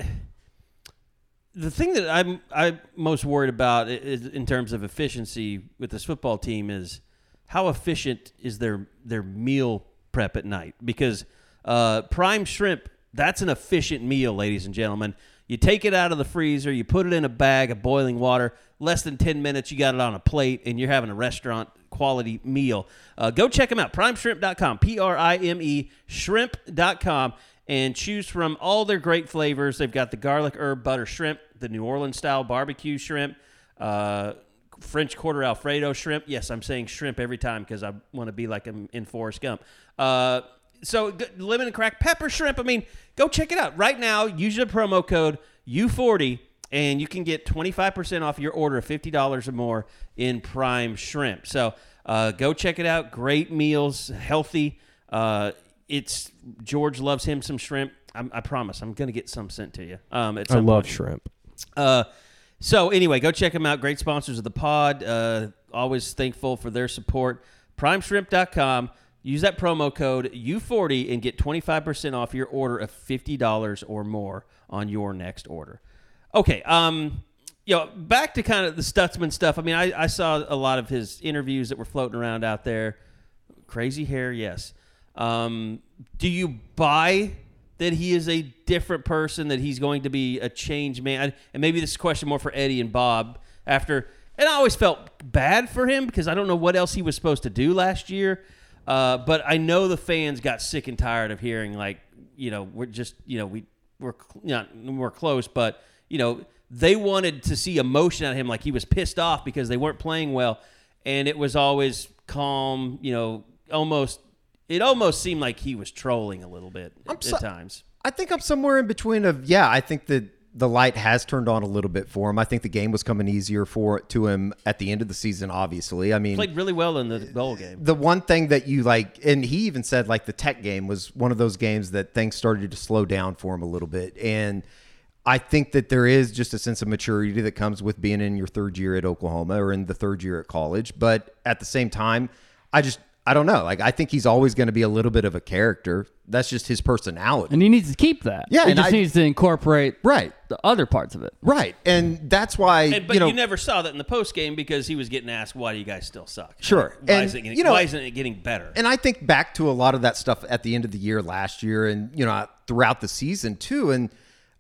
the thing that I'm I'm most worried about is in terms of efficiency with this football team is how efficient is their their meal prep at night because uh, prime shrimp that's an efficient meal, ladies and gentlemen. You take it out of the freezer, you put it in a bag of boiling water. Less than ten minutes, you got it on a plate, and you're having a restaurant quality meal. Uh, go check them out. PrimeShrimp.com. P R I M E shrimp.com. And choose from all their great flavors. They've got the garlic herb butter shrimp, the New Orleans style barbecue shrimp, uh, French quarter Alfredo shrimp. Yes, I'm saying shrimp every time because I want to be like I'm in Forrest Gump. Uh, so g- lemon and crack pepper shrimp. I mean, go check it out right now. Use the promo code U40 and you can get 25% off your order of $50 or more in prime shrimp. So uh, go check it out. Great meals, healthy. Uh, it's George loves him some shrimp. I'm, I promise. I'm gonna get some sent to you. Um, I love point. shrimp. Uh, so anyway, go check them out. Great sponsors of the pod. Uh, always thankful for their support. PrimeShrimp.com. Use that promo code U40 and get 25% off your order of $50 or more on your next order. Okay, um, you know, back to kind of the Stutzman stuff. I mean, I, I saw a lot of his interviews that were floating around out there. Crazy hair, yes. Um, do you buy that he is a different person, that he's going to be a changed man? And maybe this question more for Eddie and Bob after. And I always felt bad for him because I don't know what else he was supposed to do last year. Uh, but I know the fans got sick and tired of hearing like, you know, we're just, you know, we we're not we're close, but you know, they wanted to see emotion out of him, like he was pissed off because they weren't playing well, and it was always calm, you know, almost. It almost seemed like he was trolling a little bit at, so- times. I think I'm somewhere in between of yeah, I think that the light has turned on a little bit for him. I think the game was coming easier for to him at the end of the season, obviously. I mean Played really well in the bowl game. the one thing that you like and he even said like the tech game was one of those games that things started to slow down for him a little bit. And I think that there is just a sense of maturity that comes with being in your third year at Oklahoma or in the third year at college. But at the same time, I just I don't know. Like I think he's always going to be a little bit of a character. That's just his personality. And he needs to keep that. Yeah, He and just I- needs to incorporate Right. the other parts of it. Right. And that's why And, but you you, know never saw that in the post game because he was getting asked, "Why do you guys still suck?" Sure. Why, And, isn't, it getting, you know- why isn't it getting better? And I think back to a lot of that stuff at the end of the year last year and, you know, throughout the season too. And,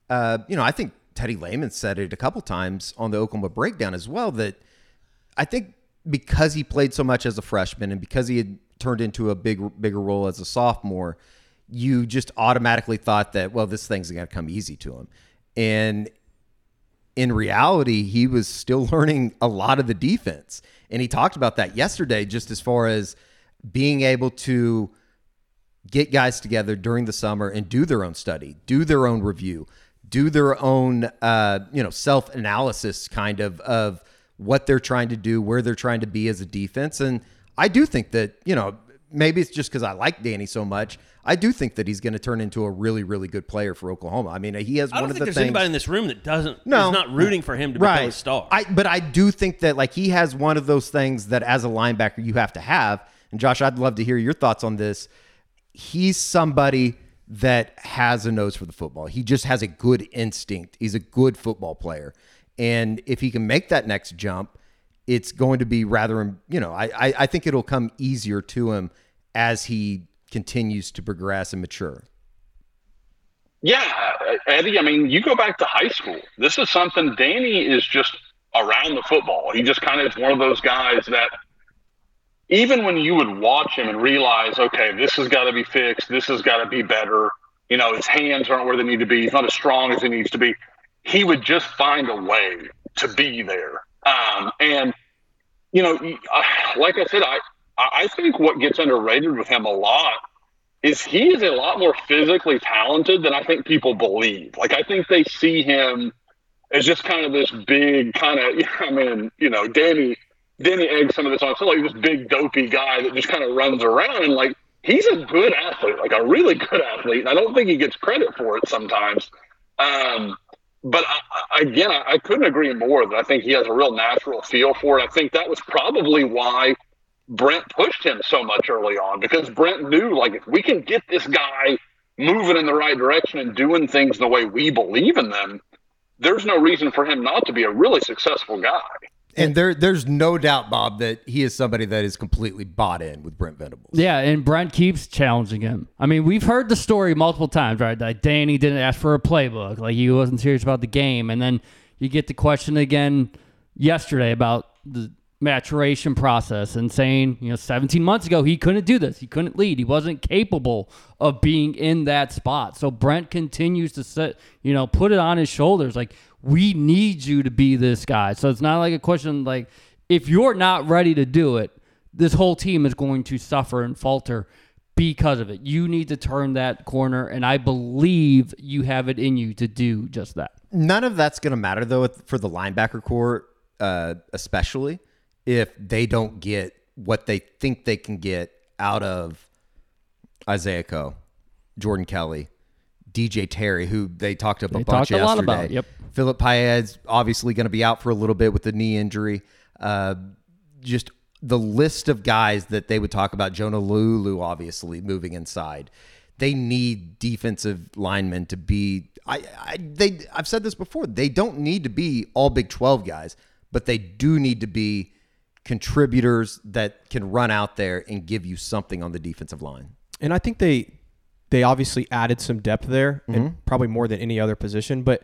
uh, you know, I think Teddy Lehman said it a couple times on the Oklahoma breakdown as well that I think because he played so much as a freshman and because he had turned into a big, bigger role as a sophomore, you just automatically thought that, well, this thing's going to come easy to him. And in reality, he was still learning a lot of the defense. And he talked about that yesterday, just as far as being able to get guys together during the summer and do their own study, do their own review, do their own, uh, you know, self analysis kind of of what they're trying to do, where they're trying to be as a defense. And I do think that, you know, maybe it's just because I like Danny so much. I do think that he's going to turn into a really, really good player for Oklahoma. I mean, he has I don't one of think the there's things. anybody in this room that doesn't No. is not rooting for him to become a star. I but I do think that like he has one of those things that as a linebacker you have to have. And Josh, I'd love to hear your thoughts on this. He's somebody that has a nose for the football. He just has a good instinct. He's a good football player. And if he can make that next jump, it's going to be rather, you know, I, I, I think it'll come easier to him as he continues to progress and mature. Yeah, uh, Eddie, I mean, you go back to high school. This is something Danny is just around the football. He just kind of is one of those guys that even when you would watch him and realize, okay, this has got to be fixed, this has got to be better, you know, his hands aren't where they need to be, he's not as strong as he needs to be, he would just find a way to be there. Um, and, you know, like I said, I, I think what gets underrated with him a lot is he is a lot more physically talented than I think people believe. Like I think they see him as just kind of this big kind of. I mean, you know, Danny Danny eggs some of this on. So like this big dopey guy that just kind of runs around and like he's a good athlete, like a really good athlete. And I don't think he gets credit for it sometimes. Um, but I, again, I, I couldn't agree more that I think he has a real natural feel for it. I think that was probably why Brent pushed him so much early on because Brent knew like if we can get this guy moving in the right direction and doing things the way we believe in them, there's no reason for him not to be a really successful guy. And eh. there, there's no doubt, Bob, that he is somebody that is completely bought in with Brent Venables. Yeah, and Brent keeps challenging him. I mean, we've heard the story multiple times, right? Like Danny didn't ask for a playbook, like he wasn't serious about the game, and then you get the question again yesterday about the maturation process and saying, you know, 17 months ago he couldn't do this. He couldn't lead. He wasn't capable of being in that spot. So Brent continues to set, you know, put it on his shoulders like we need you to be this guy. So it's not like a question like if you're not ready to do it, this whole team is going to suffer and falter because of it. You need to turn that corner and I believe you have it in you to do just that. None of that's going to matter though for the linebacker core, uh, especially if they don't get what they think they can get out of Isaiah Coe, Jordan Kelly, DJ Terry, who they talked up a They bunch talked a lot yesterday. about, yep. Philip Paea obviously going to be out for a little bit with the knee injury. Uh, just the list of guys that they would talk about. Jonah Laulu, obviously moving inside. They need defensive linemen to be. I, I they I've said this before. They don't need to be all Big Twelve guys, but they do need to be contributors that can run out there and give you something on the defensive line. and I think they they obviously added some depth there, and probably more than any other position. But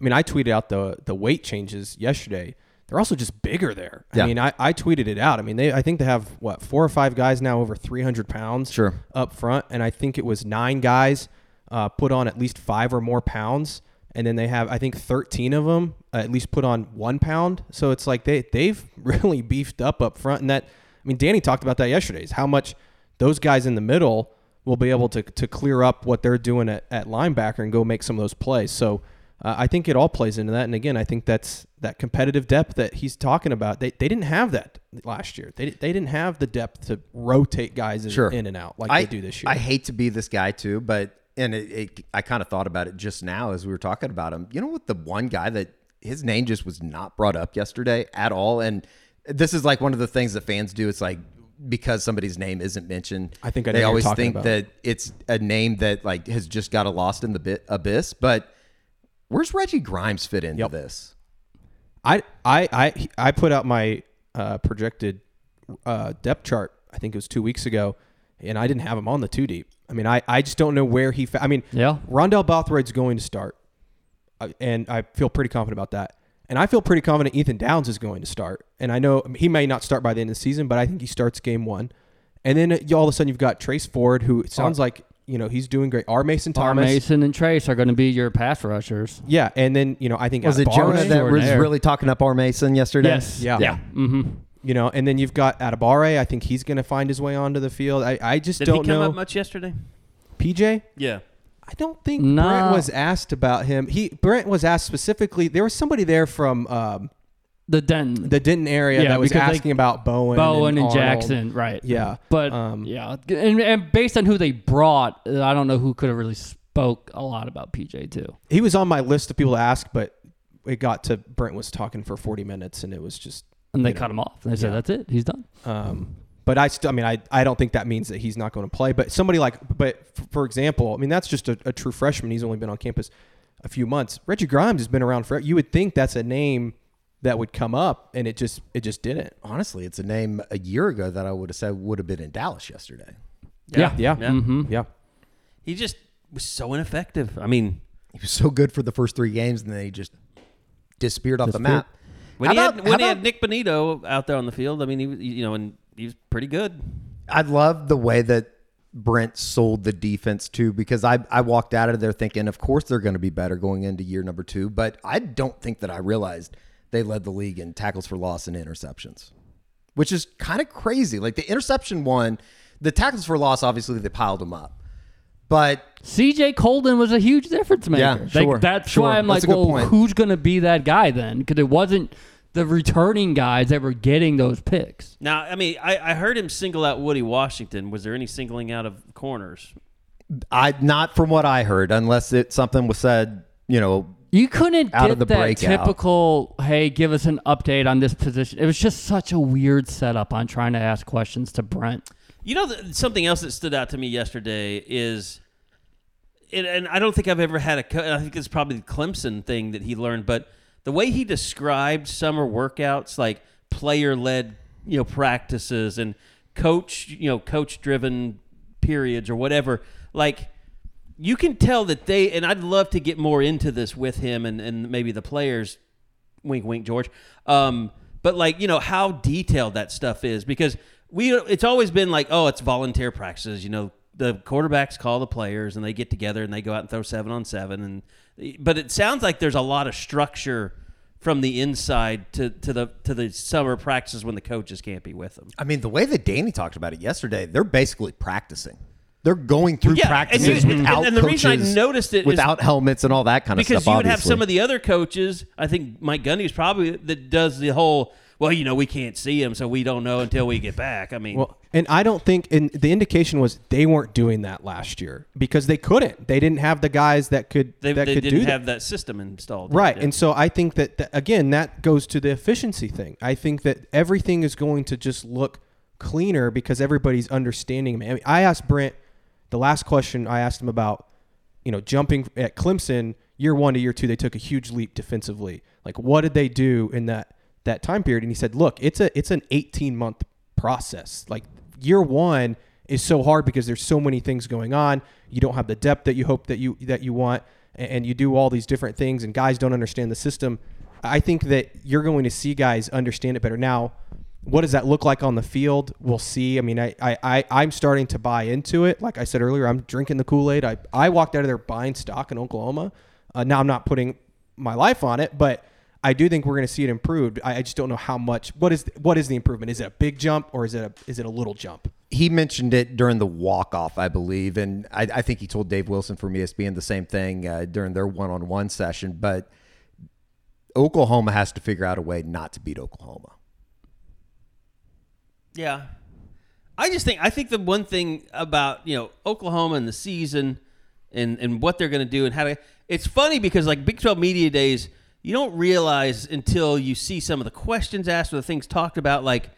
I mean, I tweeted out the the weight changes yesterday. They're also just bigger there. I Yeah. mean, I, I tweeted it out. I mean, they I think they have what four or five guys now over 300 pounds Sure. up front, and I think it was nine guys uh, put on at least five or more pounds, and then they have I think 13 of them uh, at least put on one pound. So it's like they they've really beefed up up front, and that I mean, Danny talked about that yesterday. Is how much those guys in the middle will be able to to clear up what they're doing at, at linebacker and go make some of those plays. So. Uh, I think it all plays into that, and again, I think that's that competitive depth that he's talking about. They, they didn't have that last year. They, they didn't have the depth to rotate guys in, Sure. in and out like I they do this year. I hate to be this guy too, but and it, it, I kind of thought about it just now as we were talking about him. You know what? The one guy that his name just was not brought up yesterday at all, and this is like one of the things that fans do. It's like because somebody's name isn't mentioned. I think I they always think about. that it's a name that like has just got a lost in the bit abyss. But where's Reggie Grimes fit into Yep. this? I I I I put out my uh, projected uh, depth chart. I think it was two weeks ago, and I didn't have him on the two deep. I mean, I, I just don't know where he. Fa- I mean, Yeah. Rondell Bothroyd's going to start, uh, and I feel pretty confident about that. And I feel pretty confident Ethan Downs is going to start. And I know he may not start by the end of the season, but I think he starts game one. And then uh, all of a sudden you've got Trace Ford, who it sounds like you know he's doing great. R. Mason R. Mason and Trace are going to be your pass rushers. yeah. And then you know I think Was it Adebawore- Jonah that was Jordan. really talking up R. Mason yesterday? Yes. Yeah. Yeah. Mm-hmm. You know, and then you've got Adebawore. I think he's going to find his way onto the field. I, I just Did don't he come know. up much yesterday? PJ, Yeah. I don't think No. Brent was asked about him. He Brent was asked specifically. There was somebody there from um, The Denton, the Denton area Yeah, that was they- asking about Bowen, Bowen and, Arnold. Jackson, right? Yeah, But um, yeah, and, and based on who they brought, I don't know who could have really spoke a lot about PJ too. he was on my list of people to ask, but it got to Brent was talking for forty minutes, and it was just. And they know, cut him off. And They said, yeah. "That's it. He's done." Um, but I still, I mean, I, I don't think that means that he's not going to play. But somebody like, but f- for example, I mean, that's just a, a true freshman. He's only been on campus a few months. Reggie Grimes has been around for. You would think that's a name that would come up, and it just, it just didn't. Honestly, it's a name a year ago that I would have said would have been in Dallas yesterday. Yeah. Yeah, Yeah. Mm-hmm. yeah. He just was so ineffective. I mean, He was so good for the first three games, and then he just disappeared off the map. when How he about- had when how he had about- Nik Bonitto out there on the field, I mean, he was you know, and he was pretty good. I love the way that Brent sold the defense too, because I I walked out of there thinking, of course they're going to be better going into year number two, but I don't think that I realized they led the league in tackles for loss and interceptions, which is kind of crazy. Like the interception one, the tackles for loss, obviously they piled them up, but CJ Coldon was a huge difference maker. Yeah, Like, sure, that's sure. why I'm That's like, well, point. who's going to be that guy then? Because it wasn't the returning guys that were getting those picks. Now, I mean, I, I heard him single out Woody Washington. Was there any singling out of corners? I not from what I heard, unless it something was said, you know, You couldn't Out get of the that breakout. typical, hey, give us an update on this position. It was just such a weird setup on trying to ask questions to Brent. You know, th- something else that stood out to me yesterday is, and, and I don't think I've ever had a. Co- I think it's probably the Clemson thing that he learned, but the way he described summer workouts, like player-led, you know, practices and coach, you know, coach-driven periods or whatever, like you can tell that they. And I'd love to get more into this with him and and maybe the players. Wink, wink, George. Um, but like you know how detailed that stuff is because we it's always been like oh it's volunteer practices you know the quarterbacks call the players and they get together and they go out and throw seven on seven and but it sounds like there's a lot of structure from the inside to, to the to the summer practices when the coaches can't be with them. I mean, the way that Danny talked about it yesterday, they're basically practicing. They're going through Yeah, and practices you- and- without and the reason I noticed it is- without helmets and all that kind of because stuff. Because you would have some of the other coaches. I think Mike Gundy is probably that does the whole. Well, you know, we can't see him, so we don't know until we get back. I mean, Well, and I don't think, and the indication was they weren't doing that last year because they couldn't. They didn't have the guys that could they, that they could didn't do have that system installed. Right. And so I think that, that, again, that goes to the efficiency thing. I think that everything is going to just look cleaner because everybody's understanding. I, mean, I asked Brent the last question I asked him about, you know, jumping at Clemson year one to year two, they took a huge leap defensively. Like, what did they do in that that time period? And he said, look, it's a it's an 18 month process. Like year one is so hard because there's so many things going on. You don't have the depth that you hope that you that you want, and, and you do all these different things, and guys don't understand the system. I think that you're going to see guys understand it better now. What does that look like on the field? We'll see. I mean, I, I, I I'm starting to buy into it. Like I said earlier, I'm drinking the Kool Aid. I, I walked out of there buying stock in Oklahoma. Uh, now I'm not putting my life on it, but I do think we're going to see it improved. I, I just don't know how much. What is what is the improvement? Is it a big jump or is it a is it a little jump? he mentioned it during the walk off, I believe, and I, I think he told Dave Wilson from ESPN the same thing uh, during their one on one session. But Oklahoma has to figure out a way not to beat Oklahoma. Yeah. I just think I think the one thing about, you know, Oklahoma and the season and and what they're going to do and how to it's funny because like Big 12 media days, you don't realize until you see some of the questions asked or the things talked about like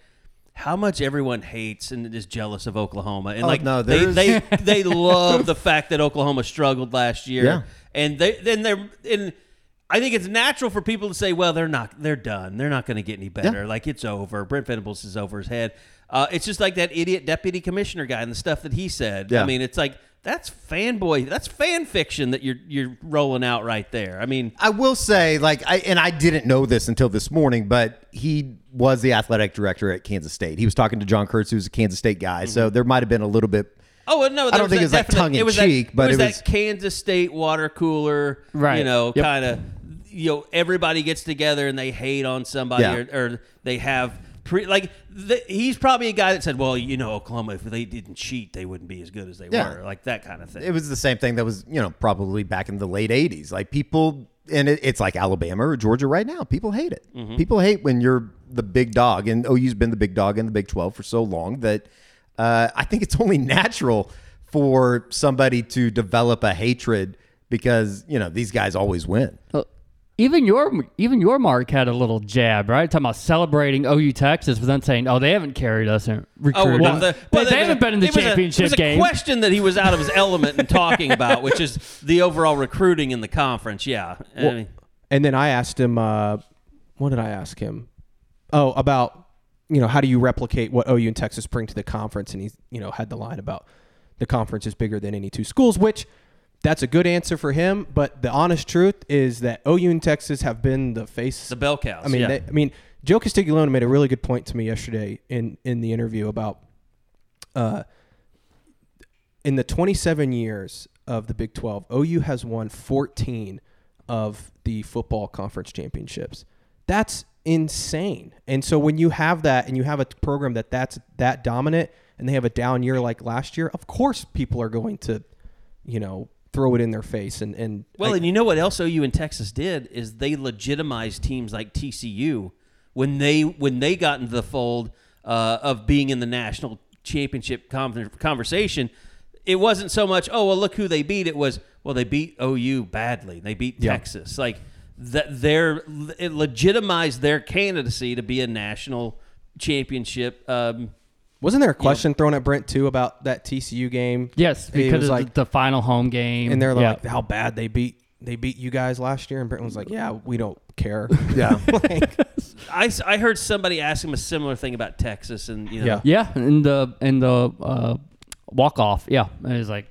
how much everyone hates and is jealous of Oklahoma. And Oh, like no, they, they they love the fact that Oklahoma struggled last year. Yeah. And they then they're and I think it's natural for people to say, well, they're not, they're done. They're not going to get any better. Like it's over. Brent Venables is over his head. Uh, it's just like that idiot deputy commissioner guy and the stuff that he said. Yeah. I mean, it's like that's fanboy, that's fan fiction that you're you're rolling out right there. I mean, I will say, like, I and I didn't know this until this morning, but he was the athletic director at Kansas State. He was talking to John Kurtz, who's a Kansas State guy, so there might have been a little bit. oh well, no, I don't was think that it's like tongue in was cheek, that, but it was it was- that Kansas State water cooler, Right. You know, Yep. kind of, you know, everybody gets together and they hate on somebody Yeah. or, or they have. Pre, like the, he's probably a guy that said, "Well, you know, Oklahoma, if they didn't cheat, they wouldn't be as good as they Yeah. were." Like that kind of thing. It was the same thing that was, you know, probably back in the late '80s. Like people, and it, it's like Alabama or Georgia right now. People hate it. People hate when you're the big dog, and OU's been the big dog in the Big 12 for so long that uh, I think it's only natural for somebody to develop a hatred because you know these guys always win. Uh, Even your even your mark had a little jab, right? Talking about celebrating OU Texas, but then saying, "Oh, they haven't carried us in recruiting. well, the- they, well, they there haven't a- been in the it was a- it was a game." question that he was out of his element in talking about, which is the overall recruiting in the conference. Yeah, I mean, and then I asked him, uh, what did I ask him? Oh, about you know how do you replicate what OU and Texas bring to the conference? And he you know had the line about the conference is bigger than any two schools, which that's a good answer for him. But the honest truth is that OU and Texas have been the face. the bell cows. I mean, yeah. they, I mean, Joe Castiglione made a really good point to me yesterday in in the interview about uh, in the 27 years of the Big 12, OU has won 14 of the football conference championships. That's insane. And so when you have that and you have a program that that's that dominant and they have a down year like last year, of course people are going to, you know, throw it in their face and and Well, I- and you know what else OU and Texas did is they legitimized teams like TCU when they when they got into the fold uh, of being in the national championship con- conversation. It wasn't so much, oh well, look who they beat. It was, well, they beat OU badly. They beat Yeah. Texas. Like that, they're it legitimized their candidacy to be a national championship. Um, wasn't there a question thrown at Brent too about that TCU game? yes, It because was of like the, the final home game, and they're Yeah. like how bad they beat they beat you guys last year and Brent was like, "Yeah, we don't care." Yeah. like, I, s- I heard somebody ask him a similar thing about Texas, and you know, Yeah. Yeah, in the in the uh, walk off. Yeah, and it's like,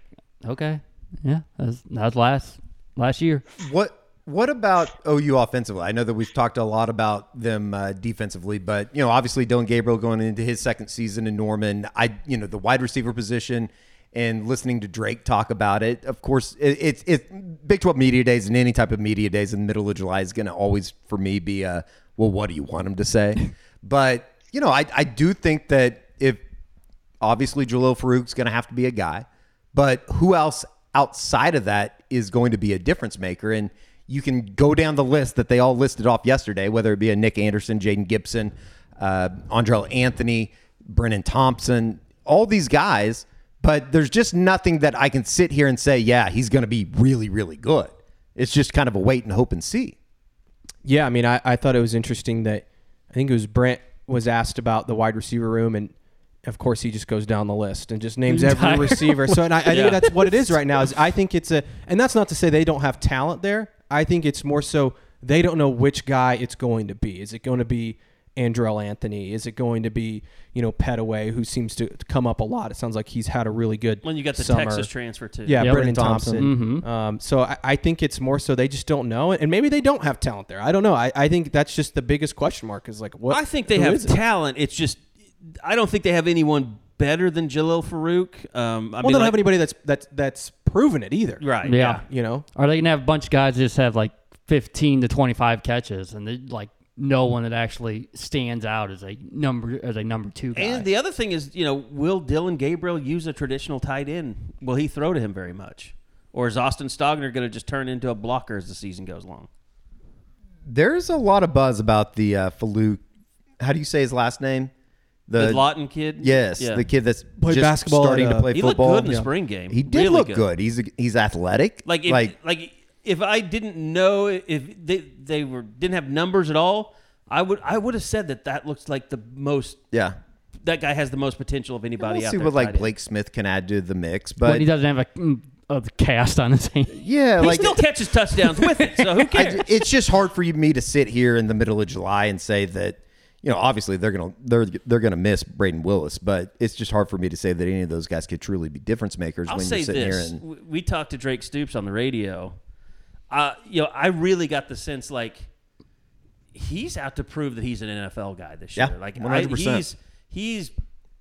okay, yeah, that's that's last last year. What What about OU offensively? I know that we've talked a lot about them uh, defensively, but you know, obviously Dillon Gabriel going into his second season in Norman. I, you know, the wide receiver position and listening to Drake talk about it. Of course, it, it's it, Big Twelve media days and any type of media days in the middle of July is going to always for me be a well, what do you want him to say? but you know, I I do think that if obviously Jalil Farooq's going to have to be a guy, but who else outside of that is going to be a difference maker and you can go down the list that they all listed off yesterday, whether it be a Nick Anderson, Jayden Gibson, uh, Andrel Anthony, Brenen Thompson, all these guys. But there's just nothing that I can sit here and say, yeah, he's going to be really, really good. It's just kind of a wait and hope and see. Yeah, I mean, I, I thought it was interesting that I think it was Brent was asked about the wide receiver room, and of course he just goes down the list and just names every Entire receiver. So, and I, I Yeah. think that's what it is right now. Is I think it's a, and that's not to say they don't have talent there. I think it's more so they don't know which guy it's going to be. Is it going to be Andrel Anthony? Is it going to be you know Pettaway, who seems to come up a lot? It sounds like he's had a really good. When you got the summer. Texas transfer too. Yeah, Yeah, Brenen Brenen Thompson. Thompson. Um, so I, I think it's more so they just don't know, and maybe they don't have talent there. I don't know. I, I think that's just the biggest question mark. Is like what? I think they have is it? talent. It's just I don't think they have anyone better than Jalil Farooq. Um, I Well, mean, they don't like- have anybody that's that's that's proven it either. right. Yeah. You know. Are they gonna have a bunch of guys that just have like 15 to 25 catches, and they like no one that actually stands out as a number as a number two guy? And the other thing is, you know, will Dillon Gabriel use a traditional tight end? Will he throw to him very much? Or is Austin Stogner going to just turn into a blocker as the season goes along? There's a lot of buzz about the uh, Faluke. How do you say his last name? The, Lawton kid? Yes, Yeah. the kid that's Played just basketball starting at, to play He looked football. good in the Yeah. spring game. He did Really look good. good. He's he's athletic. Like if, like like if I didn't know if they they were didn't have numbers at all, I would I would have said that that looks like the most yeah. that guy has the most potential of anybody We'll out see there. what like tight end. Blake Smith can add to the mix, but but he doesn't have a, mm, a cast on his hand. yeah, He like still catches touchdowns with it, so who cares? ju- it's just hard for you, me to sit here in the middle of July and say that you know obviously they're gonna they're they're gonna miss Brayden Willis, but it's just hard for me to say that any of those guys could truly be difference makers I'll when say you're sitting this: here and we talked to Drake Stoops on the radio. Uh, you know, I really got the sense like he's out to prove that he's an NFL guy this year. Yeah, year. Like 100%. he's he's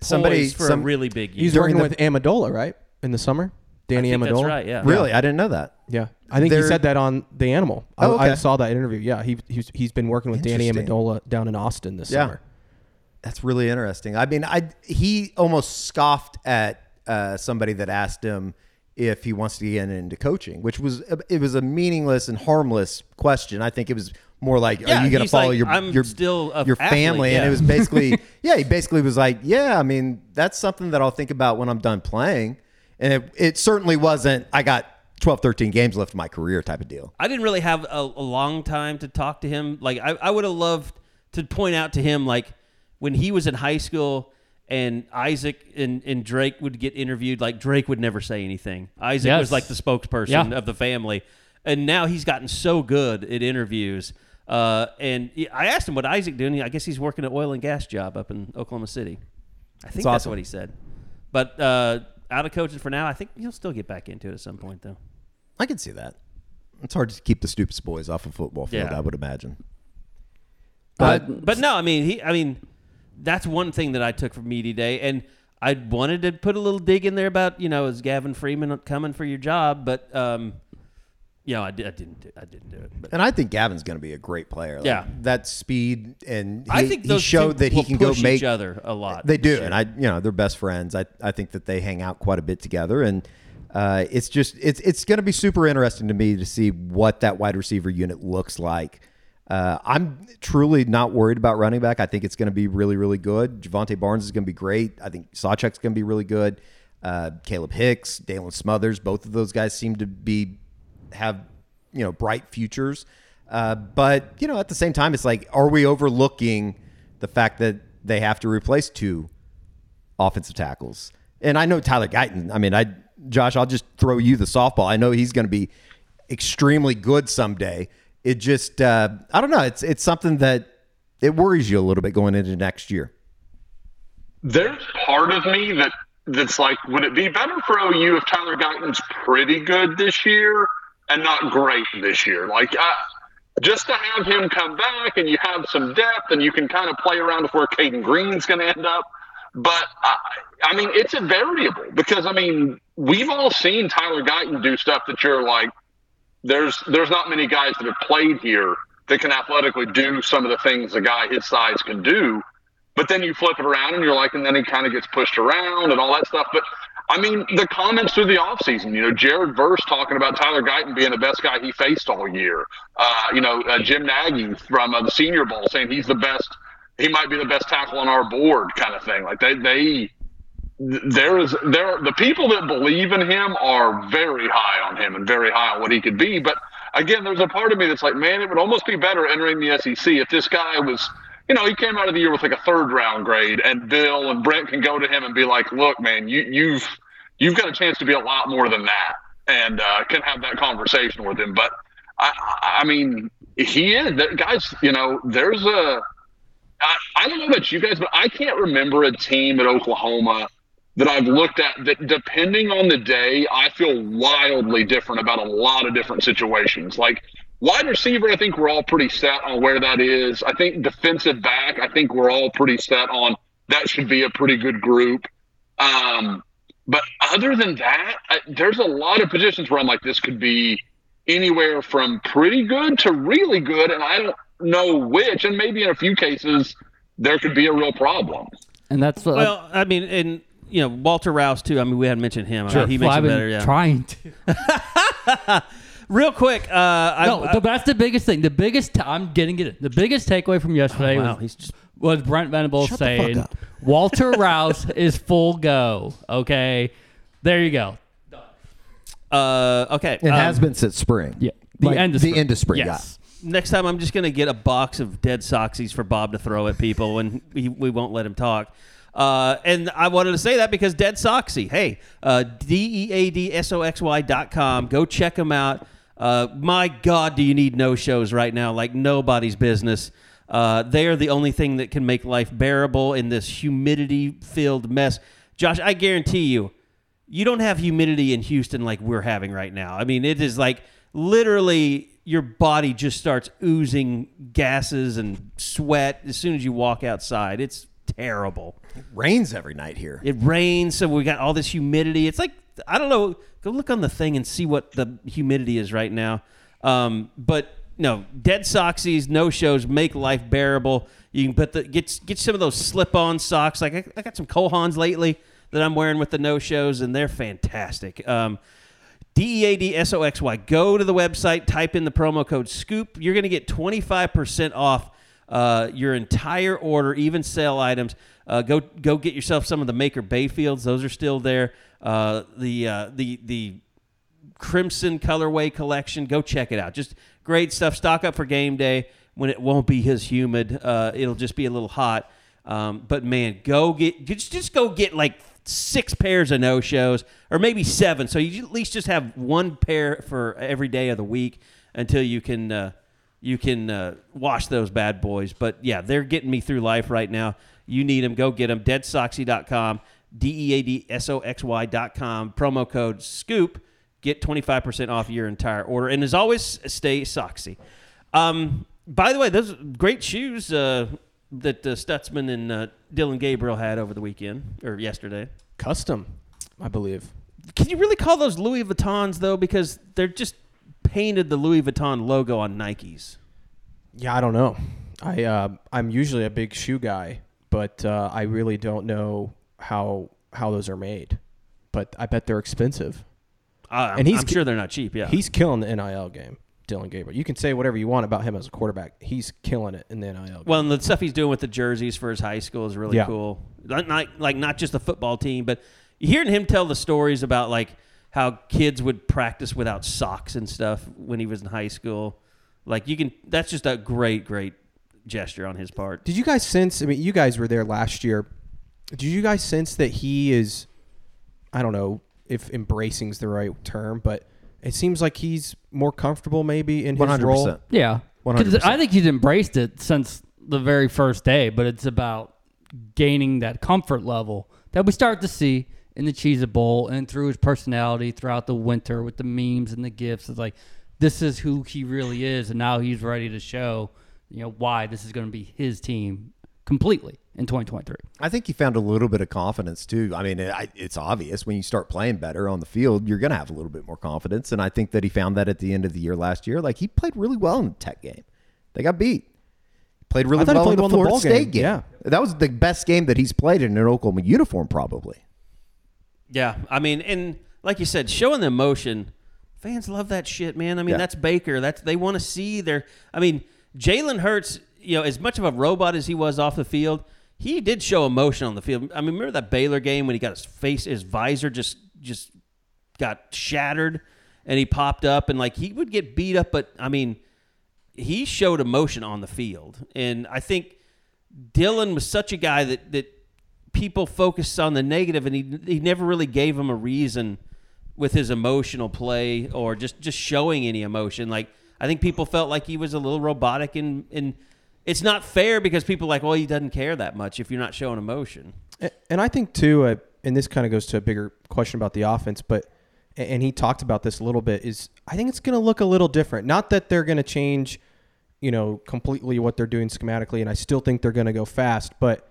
Somebody- poised for some- a really big year. He's working the- with Amendola, right? In the summer, Danny I think Amendola. that's right. Yeah. really I didn't know that. Yeah, I think he said that on the Animal. I, Oh, I okay. saw that interview. Yeah, he he's, he's been working with Danny Interesting. Amendola down in Austin this Yeah. summer. That's really interesting. I mean, I he almost scoffed at uh, somebody that asked him if he wants to get into coaching, which was it was a meaningless and harmless question. I think it was more like, Yeah, "Are you going to follow like, your "I'm your still your athlete," family?" And it was basically, yeah, he basically was like, "Yeah, I mean, that's something that I'll think about when I'm done playing." And it, it certainly wasn't. I got 12, 13 games left in my career type of deal. I didn't really have a, a long time to talk to him. Like I, I would have loved to point out to him like when he was in high school and Isaac and, and Drake would get interviewed, like Drake would never say anything. Isaac Yes. was like the spokesperson Yeah. of the family. And now he's gotten so good at interviews. Uh, and he- I asked him what Isaac doing. I guess he's working an oil and gas job up in Oklahoma City. I think that's awesome. what he said. But uh, out of coaching for now. I think he'll still get back into it at some point, though. I can see that. It's hard to keep the stupid boys off a football field. Yeah. I would imagine. But but no, I mean he I mean that's one thing that I took from media day, and I wanted to put a little dig in there about you know is Gavin Freeman coming for your job, but um, you know I, di- I didn't do, I didn't do it. But And I think Gavin's going to be a great player. Like, Yeah. that speed and he, I think he those showed that he can go make each other a lot. They do, and I, you know, they're best friends. I, I think that they hang out quite a bit together, and uh, it's just it's it's going to be super interesting to me to see what that wide receiver unit looks like. Uh, I'm truly not worried about running back. I think it's going to be really, really good. Jovantae Barnes is going to be great. I think Sawchuk's going to be really good. Uh, Caleb Hicks, Daylan Smothers, both of those guys seem to be have you know bright futures. Uh, but you know, at the same time, it's like, are we overlooking the fact that they have to replace two offensive tackles? And I know Tyler Guyton. I mean, I Josh, I'll just throw you the softball. I know he's going to be extremely good someday. It just, uh, I don't know. It's it's something that it worries you a little bit going into next year. There's part of me that that's like, would it be better for OU if Tyler Guyton's pretty good this year, and not great this year. Like I, just to have him come back and you have some depth and you can kind of play around with where Cayden Green's going to end up. But I, I mean, it's a variable because I mean, we've all seen Tyler Guyton do stuff that you're like, there's there's not many guys that have played here that can athletically do some of the things a guy his size can do. But then you flip it around and you're like, and then he kind of gets pushed around and all that stuff. But I mean, the comments through the offseason, you know, Jared Verse talking about Tyler Guyton being the best guy he faced all year. Uh, you know, uh, Jim Nagy from uh, the Senior Bowl saying he's the best, he might be the best tackle on our board, kind of thing. Like they, they, there is there the people that believe in him are very high on him and very high on what he could be. But again, there's a part of me that's like, man, it would almost be better entering the SEC if this guy was you know, he came out of the year with like a third round grade, and Bill and Brent can go to him and be like, "Look, man, you, you've you've got a chance to be a lot more than that," and uh, can have that conversation with him. But I, I mean, he is guys. You know, there's a I, I don't know about you guys, but I can't remember a team at Oklahoma that I've looked at that, depending on the day, I feel wildly different about a lot of different situations. Like Wide receiver, I think we're all pretty set on where that is. I think defensive back, I think we're all pretty set on that should be a pretty good group. Um, but other than that, I, there's a lot of positions where I'm like, this could be anywhere from pretty good to really good, and I don't know which. And maybe in a few cases, there could be a real problem. And that's what Well, I mean, and you know Walter Rouse too. I mean, we hadn't mentioned him. Sure. he Well, I've been better. Yeah. trying to. Real quick, uh, No, I, that's the biggest thing. The biggest, t- I'm getting it. The biggest takeaway from yesterday Oh, wow, was, he's just was Brent Venables Shut the fuck saying. Walter Rouse is full go. Okay, there you go. uh, okay. It um, has been since spring. Yeah, the Like, end of the spring. end of spring. Yes. next time I'm just gonna get a box of dead Soxies for Bob to throw at people, and we, we won't let him talk. Uh, and I wanted to say that because Dead Soxy, hey, uh, D E A D S O X Y dot com. Go check them out. Uh, my God, do you need no shows right now? Like nobody's business. Uh, they are the only thing that can make life bearable in this humidity filled mess. Josh, I guarantee you, you don't have humidity in Houston like we're having right now. I mean, it is like literally your body just starts oozing gases and sweat as soon as you walk outside. It's terrible. It rains every night here. It rains, so we got all this humidity. It's like I don't know. Go look on the thing and see what the humidity is right now. Um, but no, dead soxies, no shows make life bearable. You can put the get get some of those slip-on socks. Like I, I got some Kohans lately that I'm wearing with the no shows, and they're fantastic. Um, D E A D S O X Y. Go to the website, type in the promo code SCOOP. You're going to get 25% off uh, your entire order, even sale items. Uh, go go get yourself some of the Maker Bayfields. Those are still there. Uh, the uh, the the Crimson colorway collection. Go check it out. Just great stuff. Stock up for game day when it won't be as humid. Uh, it'll just be a little hot. Um, but man, go get just just go get like six pairs of no shows or maybe seven. So you at least just have one pair for every day of the week until you can you can uh, wash those bad boys. But yeah, they're getting me through life right now. You need them. Go get them. Deadsoxy.com. D E A D S O X Y.com. Promo code SCOOP. Get 25% off your entire order. And as always, stay soxy. Um, by the way, those great shoes uh, that uh, Stutzman and uh, Dillon Gabriel had over the weekend or yesterday. Custom, I believe. Can you really call those Louis Vuittons, though? Because they're just painted the Louis Vuitton logo on Nikes. Yeah, I don't know. I uh, I'm usually a big shoe guy, but uh, I really don't know how how those are made. But I bet they're expensive. Uh, And he's- I'm sure they're not cheap, yeah. He's killing the NIL game, Dillon Gabriel. You can say whatever you want about him as a quarterback. He's killing it in the NIL game. Well, and the stuff he's doing with the jerseys for his high school is really Yeah. cool. Not, not like not just the football team, but hearing him tell the stories about like how kids would practice without socks and stuff when he was in high school. Like you can, that's just a great, great gesture on his part. Did you guys sense? I mean, you guys were there last year. Did you guys sense that he is? I don't know if embracing is the right term, but it seems like he's more comfortable maybe in his One hundred role. Yeah, 100%. I think he's embraced it since the very first day, but it's about gaining that comfort level that we start to see in the Cheez Bowl and through his personality throughout the winter with the memes and the gifts. It's like this is who he really is, and now he's ready to show you know why this is going to be his team completely in 2023. I think he found a little bit of confidence too. I mean, it, it's obvious when you start playing better on the field, you're going to have a little bit more confidence. And I think that he found that at the end of the year last year. Like he played really well in the Tech game. They got beat. Played really he well played in the well in the Florida ball State game. game. Yeah. that was the best game that he's played in an Oklahoma uniform, probably. Yeah, I mean, and like you said, showing the emotion, fans love that shit, man. I mean, Yeah. that's Baker. That's they want to see their. I mean, Jalen Hurts, you know, as much of a robot as he was off the field, he did show emotion on the field. I mean, remember that Baylor game when he got his face, his visor just just got shattered, and he popped up, and like he would get beat up, but I mean, he showed emotion on the field, and I think Dillon was such a guy that that people focused on the negative, and he he never really gave him a reason with his emotional play or just just showing any emotion. Like I think people felt like he was a little robotic, and and it's not fair because people are like, well, he doesn't care that much if you're not showing emotion. And I think too, uh, and this kind of goes to a bigger question about the offense, but and he talked about this a little bit. Is I think it's going to look a little different. Not that they're going to change, you know, completely what they're doing schematically, and I still think they're going to go fast. But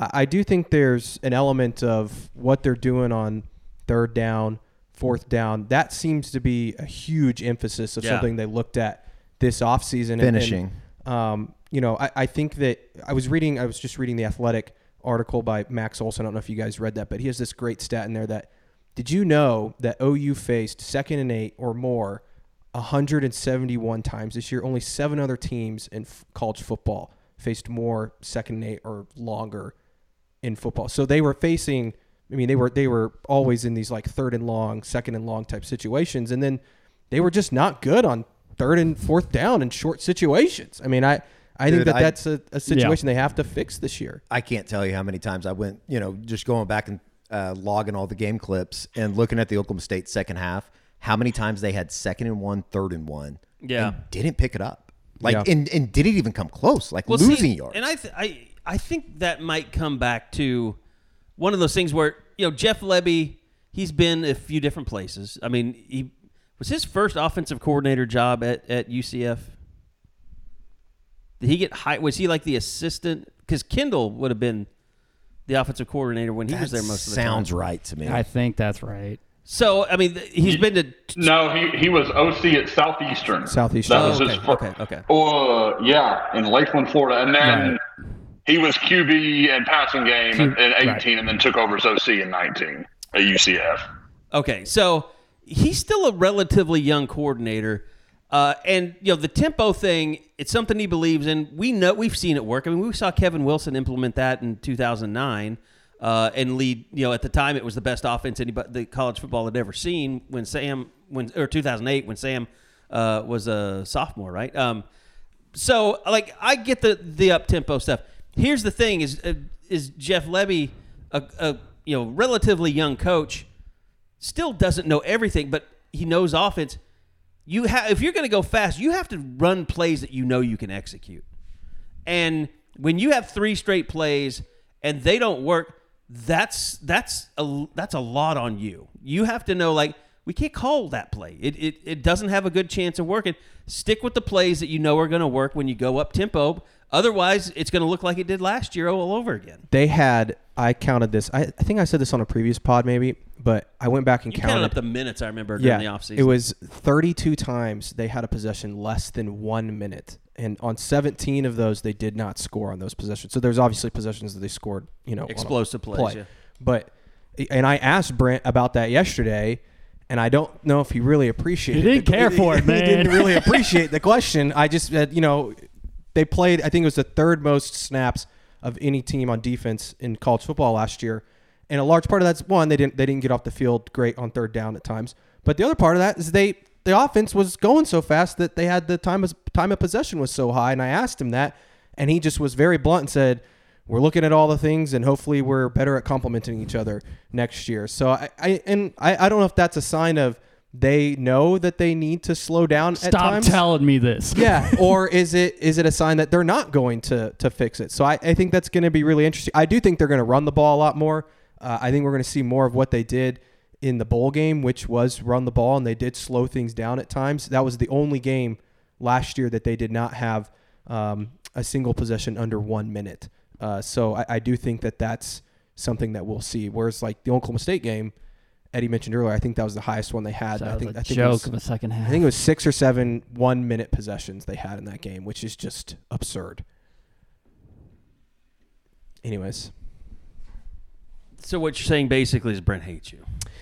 I, I do think there's an element of what they're doing on third down, fourth down. That seems to be a huge emphasis of Yeah. something they looked at this offseason. and- and, Finishing. um, you know, I, I think that I was reading, I was just reading the athletic article by Max Olson. I don't know if you guys read that, but he has this great stat in there that did you know that OU faced second and eight or more 171 times this year? Only seven other teams in f- college football faced more second and eight or longer in football. So they were facing. I mean, they were they were always in these like third and long, second and long type situations, and then they were just not good on third and fourth down in short situations. I mean, I I think that I- that's a, a situation they have to fix this year. I can't tell you how many times I went, you know, just going back and uh, logging all the game clips and looking at the Oklahoma State second half. How many times they had second and one, third and one, Yeah. and didn't pick it up, like Yeah. and, and didn't even come close, like Well, losing see, yards. And I, th- I, I think that might come back to one of those things where you know Jeff Lebby, he's been a few different places. I mean, he was his first offensive coordinator job at, at UCF. Did he get high? Was he like the assistant? Because Kendall would have been the offensive coordinator when he was there most of the sounds time. right to me. I think that's right. So I mean, th- he's been to. No, he, he was OC at Southeastern. Southeastern. That was Oh, his okay, fir- okay, okay. Uh, yeah, in Lakeland, Florida, and then he was QB and passing game Q- in 18, right. and then took over as OC in 19 at UCF. Okay, so he's still a relatively young coordinator, uh, and you know the tempo thing. It's something he believes in. We know we've seen it work. I mean, we saw Kevin Wilson implement that in 2009 uh, and lead. You know, at the time it was the best offense anybody the college football had ever seen. When Sam when or 2008 when Sam uh, was a sophomore, right? Um, so like I get the the up tempo stuff. Here's the thing: is uh, is Jeff Lebby a, a you know relatively young coach? still doesn't know everything, but he knows offense. You have if you're going to go fast, you have to run plays that you know you can execute. And when you have three straight plays and they don't work, that's that's a that's a lot on you. You have to know like we can't call that play. It it, it doesn't have a good chance of working. Stick with the plays that you know are going to work when you go up tempo. Otherwise, it's going to look like it did last year all over again. They had I counted this. I, I think I said this on a previous pod maybe, but I went back and You counted. counted up the minutes I remember yeah, during the offseason. it was 32 times they had a possession less than one minute, and on 17 of those they did not score on those possessions. So there's obviously possessions that they scored, you know, on a Explosive plays, play. yeah. But and I asked Brent about that yesterday. And I don't know if he really appreciated. He didn't the- care for it, He didn't really appreciate the question. I just, uh, you know, they played. I think it was the third most snaps of any team on defense in college football last year, and a large part of that's one they didn't they didn't get off the field great on third down at times. But the other part of that is they the offense was going so fast that they had the time of time of possession was so high. And I asked him that, and he just was very blunt and said, "We're looking at all the things, and hopefully we're better at complementing each other next year." So I, I and I, I don't know if that's a sign of they know that they need to slow down at Stop times. telling me this. yeah, or is it is it a sign that they're not going to to fix it? So I, I think that's going to be really interesting. I do think they're going to run the ball a lot more. Uh, I think we're going to see more of what they did in the bowl game, which was run the ball, and they did slow things down at times. That was the only game last year that they did not have um, a single possession under one minute. Uh, so I, I do think that that's something that we'll see. Whereas like the Oklahoma State game, Eddie mentioned earlier, I think that was the highest one they had. That I think a I think it joke was- of a second half. I think it was six or seven one minute possessions they had in that game, which is just absurd. Anyways, So what you're saying basically is Brent hates you.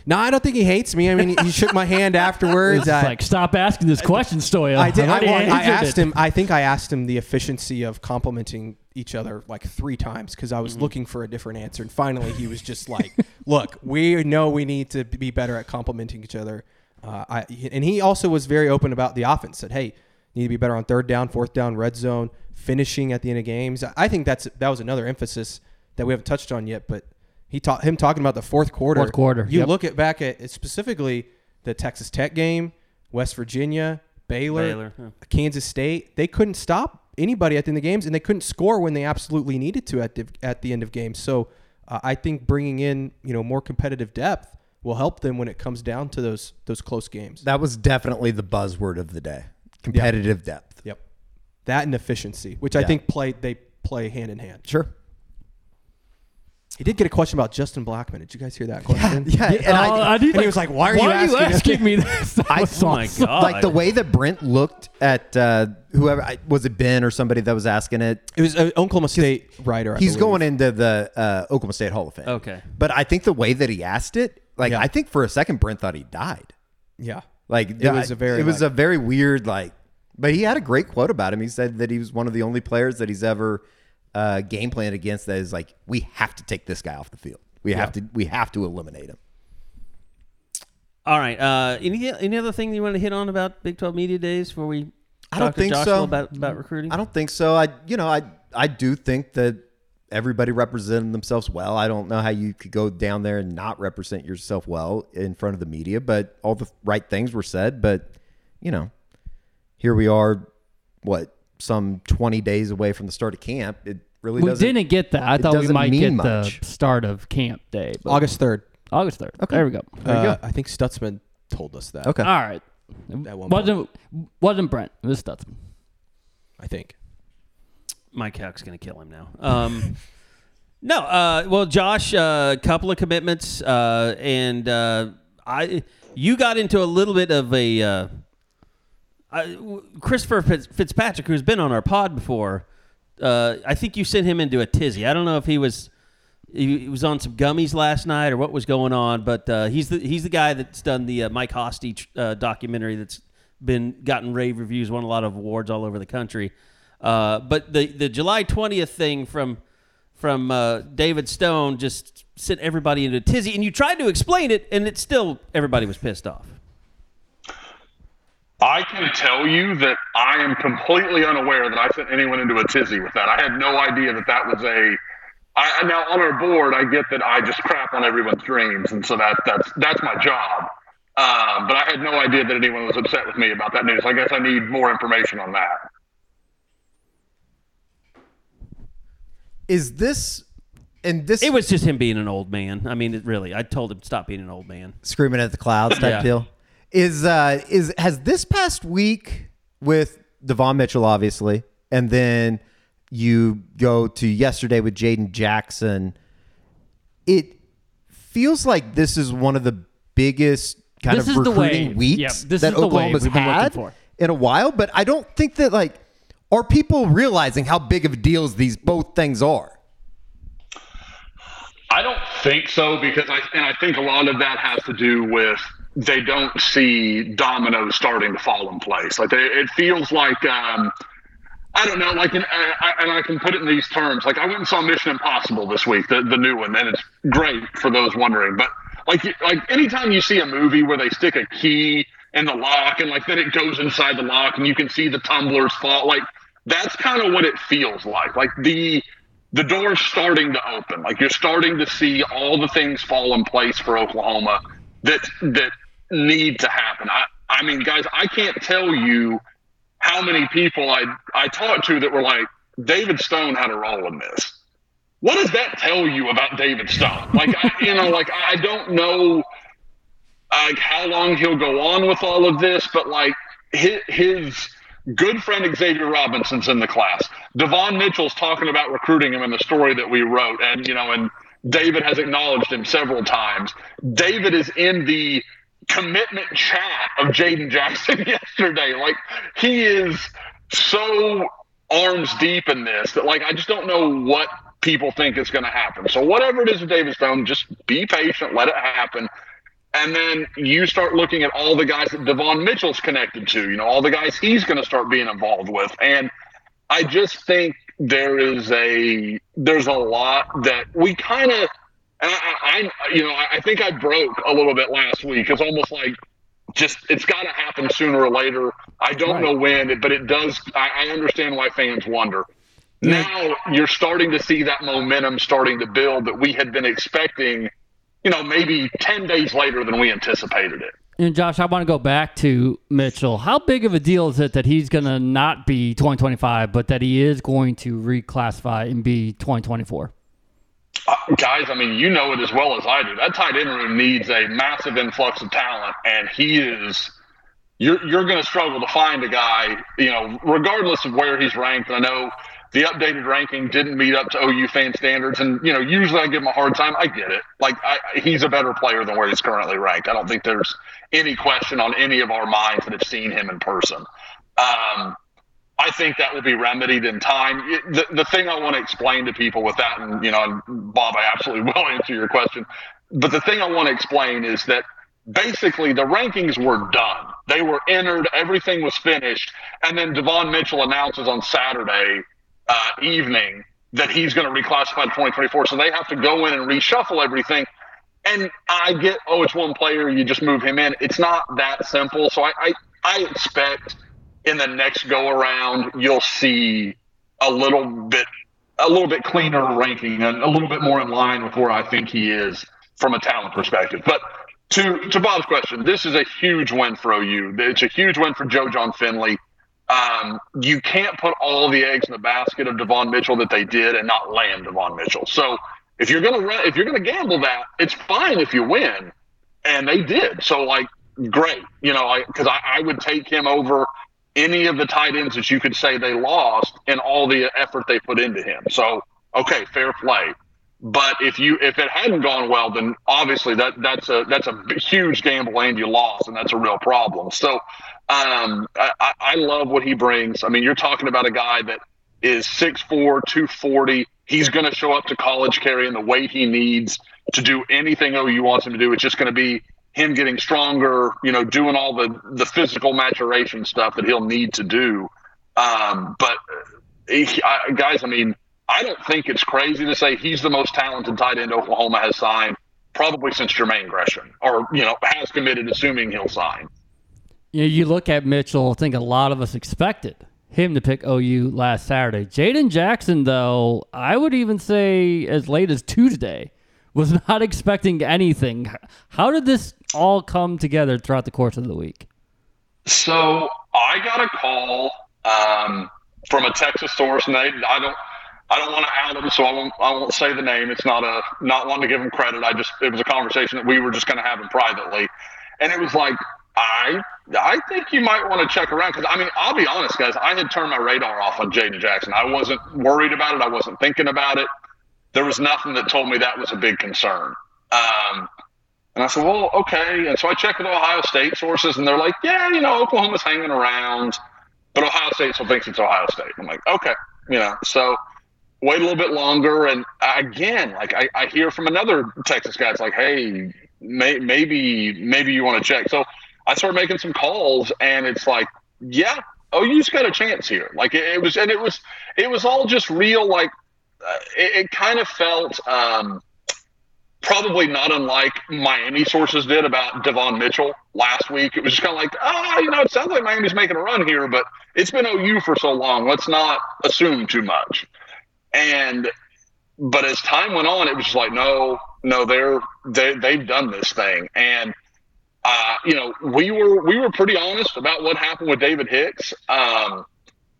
no, I don't think he hates me. I mean, he, he shook my hand afterwards. It's I, like, stop asking this question, Stoia. I did. I've I, well, I asked it. him. I think I asked him the efficiency of complimenting each other like three times because I was Mm-hmm. looking for a different answer, and finally he was just like, "Look, we know we need to be better at complimenting each other." Uh, I, and he also was very open about the offense. Said, "Hey, need to be better on third down, fourth down, red zone, finishing at the end of games." I think that's that was another emphasis that we haven't touched on yet, but he taught him talking about the fourth quarter. Fourth quarter, You yep. look at back at specifically the Texas Tech game, West Virginia, Baylor, Baylor. Kansas State. They couldn't stop anybody at the end of games, and they couldn't score when they absolutely needed to at the at the end of games. So uh, I think bringing in you know more competitive depth will help them when it comes down to those those close games. That was definitely the buzzword of the day. Competitive depth. Yep, that and efficiency, which I think play they play hand in hand. Sure. He did get a question about Justin Blackmon. Did you guys hear that question? Yeah, and Oh, I, I did, and he was like, "Why are you why asking us?" asking me this? That I- was Oh my god! like the way that Brent looked at uh, whoever I- was it Ben or somebody that was asking it. It was an Oklahoma State writer. I He's believe. going into the uh, Oklahoma State Hall of Fame. Okay. but I think the way that he asked it, like Yeah. I think for a second Brent thought he died. Yeah, Like It was a very, it was like- a very weird like. But he had a great quote about him. He said that he was one of the only players that he's ever uh, game plan against. That is like, we have to take this guy off the field. We have to. We have to eliminate him. All right. Uh, any any other thing you want to hit on about Big 12 Media Days before we I don't think so. about about recruiting? I don't think so. I you know I I do think that everybody represented themselves well. I don't know how you could go down there and not represent yourself well in front of the media, but all the right things were said. But you know, here we are, what some twenty days away from the start of camp. It really We doesn't. didn't get that. I it thought we doesn't might get much. the start of camp day. but- August third. August 3rd. Okay. There we go. There Uh, I think Stutsman told us that. Okay. All right. At one Wasn't, wasn't Brent. It was Stutsman. I think. Mike Houck's going to kill him now. Um, no, uh, well, Josh, a uh, couple of commitments, uh, and uh, I, you got into a little bit of a uh, Christopher Fitz, Fitzpatrick, who's been on our pod before. Uh, I think you sent him into a tizzy. I don't know if he was he, he was on some gummies last night or what was going on, but uh, he's the he's the guy that's done the uh, Mike Hosty uh, documentary that's been gotten rave reviews, won a lot of awards all over the country. Uh, but the the July twentieth thing from from uh, David Stone just sent everybody into a tizzy, and you tried to explain it, and it still everybody was pissed off. I can tell you that I am completely unaware that I sent anyone into a tizzy with that. I had no idea that that was a. I, now on our board, I get that I just crap on everyone's dreams, and so that that's that's my job. Uh, but I had no idea that anyone was upset with me about that news. I guess I need more information on that. Is this and this It was just him being an old man. I mean, it really, I told him stop being an old man. screaming at the clouds type Yeah. deal? Is uh is has this past week with Devon Mitchell obviously, and then you go to yesterday with Jaden Jackson. It feels like this is one of the biggest kind This of is the recruiting weeks Yeah, this that is Oklahoma's we've been looking had for. in a while. But I don't think that like are people realizing how big of deals these both things are. I don't think so because I and I think a lot of that has to do with they don't see dominoes starting to fall in place. Like they, it feels like um, I don't know, like in, I, I- and I can put it in these terms. Like I went and saw Mission Impossible this week, the the new one, and it's great for those wondering. But like like anytime you see a movie where they stick a key in the lock and like then it goes inside the lock and you can see the tumblers fall, like that's kind of what it feels like. Like the the door's starting to open. Like you're starting to see all the things fall in place for Oklahoma that that need to happen. I I mean, guys, I can't tell you how many people I I talked to that were like, David Stone had a role in this. what does that tell you about David Stone? Like, I, you know, like I don't know like how long he'll go on with all of this, but like his, his good friend Xavier Robinson's in the class. Devon Mitchell's talking about recruiting him in the story that we wrote, and you know, and David has acknowledged him several times. David is in the commitment chat of Jaden Jackson yesterday. Like he is so arms deep in this that like I just don't know what people think is going to happen. So whatever it is with David Stone, just be patient, let it happen. And then you start looking at all the guys that Devon Mitchell's connected to, you know, all the guys he's going to start being involved with. And I just think there is a there's a lot that we kind of and I, I, you know I think I broke a little bit last week. It's almost like just it's got to happen sooner or later. I don't right. know when, but it does. I, I understand why fans wonder. Now you're starting to see that momentum starting to build that we had been expecting you know, maybe 10 days later than we anticipated it. And Josh, I want to go back to Mitchell. How big of a deal is it that he's going to not be 2025, but that he is going to reclassify and be 2024? Guys, I mean, you know it as well as I do. That tight end room needs a massive influx of talent, and he is. You're you're going to struggle to find a guy, you know, regardless of where he's ranked. I know the updated ranking didn't meet up to OU fan standards. And, you know, usually I give him a hard time. I get it. Like, I, he's a better player than where he's currently ranked. I don't think there's any question on any of our minds that have seen him in person. Um, I think that will be remedied in time. The, the thing I want to explain to people with that, and, you know, and Bob, I absolutely will answer your question. But the thing I want to explain is that basically the rankings were done. They were entered, everything was finished. And then Devon Mitchell announces on Saturday uh, evening that he's going to reclassify to 2024. So they have to go in and reshuffle everything. And I get, oh, it's one player, you just move him in. It's not that simple. So I, I, I expect in the next go around, you'll see a little bit, a little bit cleaner ranking and a little bit more in line with where I think he is from a talent perspective. But to to Bob's question, this is a huge win for OU. It's a huge win for Joe Jon Finley um, you can't put all the eggs in the basket of Devon Mitchell that they did and not land Devon Mitchell. So if you're gonna if you're gonna gamble that, it's fine if you win, and they did. So like, great, you know, because I, I, I would take him over any of the tight ends that you could say they lost and all the effort they put into him. So okay, fair play. But if you if it hadn't gone well, then obviously that that's a that's a huge gamble and you lost, and that's a real problem. So um, I, I love what he brings. I mean, you're talking about a guy that is 6'4", 240. He's going to show up to college carrying the weight he needs to do anything OU wants him to do. It's just going to be him getting stronger, you know, doing all the the physical maturation stuff that he'll need to do. Um, but he, I, guys, I mean, I don't think it's crazy to say he's the most talented tight end Oklahoma has signed probably since Jermaine Gresham, or you know, has committed, assuming he'll sign know, you look at Mitchell, I think a lot of us expected him to pick OU last Saturday. Jaden Jackson, though, I would even say as late as Tuesday, was not expecting anything. How did this all come together throughout the course of the week? So I got a call um, from a Texas source, and they, I don't. I don't want to out them, so I won't. I won't say the name. It's not a not one to give them credit. I just it was a conversation that we were just going to have privately, and it was like I I think you might want to check around because I mean I'll be honest, guys. I had turned my radar off on Jaden Jackson. I wasn't worried about it. I wasn't thinking about it. There was nothing that told me that was a big concern. Um, and I said, well, okay. And so I checked with Ohio State sources, and they're like, yeah, you know, Oklahoma's hanging around, but Ohio State still thinks it's Ohio State. I'm like, okay, you know. So wait a little bit longer, and again, like I, I hear from another Texas guy, it's like, hey, may, maybe maybe you want to check. So I started making some calls, and it's like, yeah, OU's got a chance here. Like it, it was, and it was, it was all just real. Like it, it, kind of felt um, probably not unlike Miami sources did about Devon Mitchell last week. It was just kind of like, oh, you know, it sounds like Miami's making a run here, but it's been OU for so long. Let's not assume too much. And but as time went on, it was just like, no, no, they're they they've done this thing, and uh, you know, we were we were pretty honest about what happened with David Hicks. Um,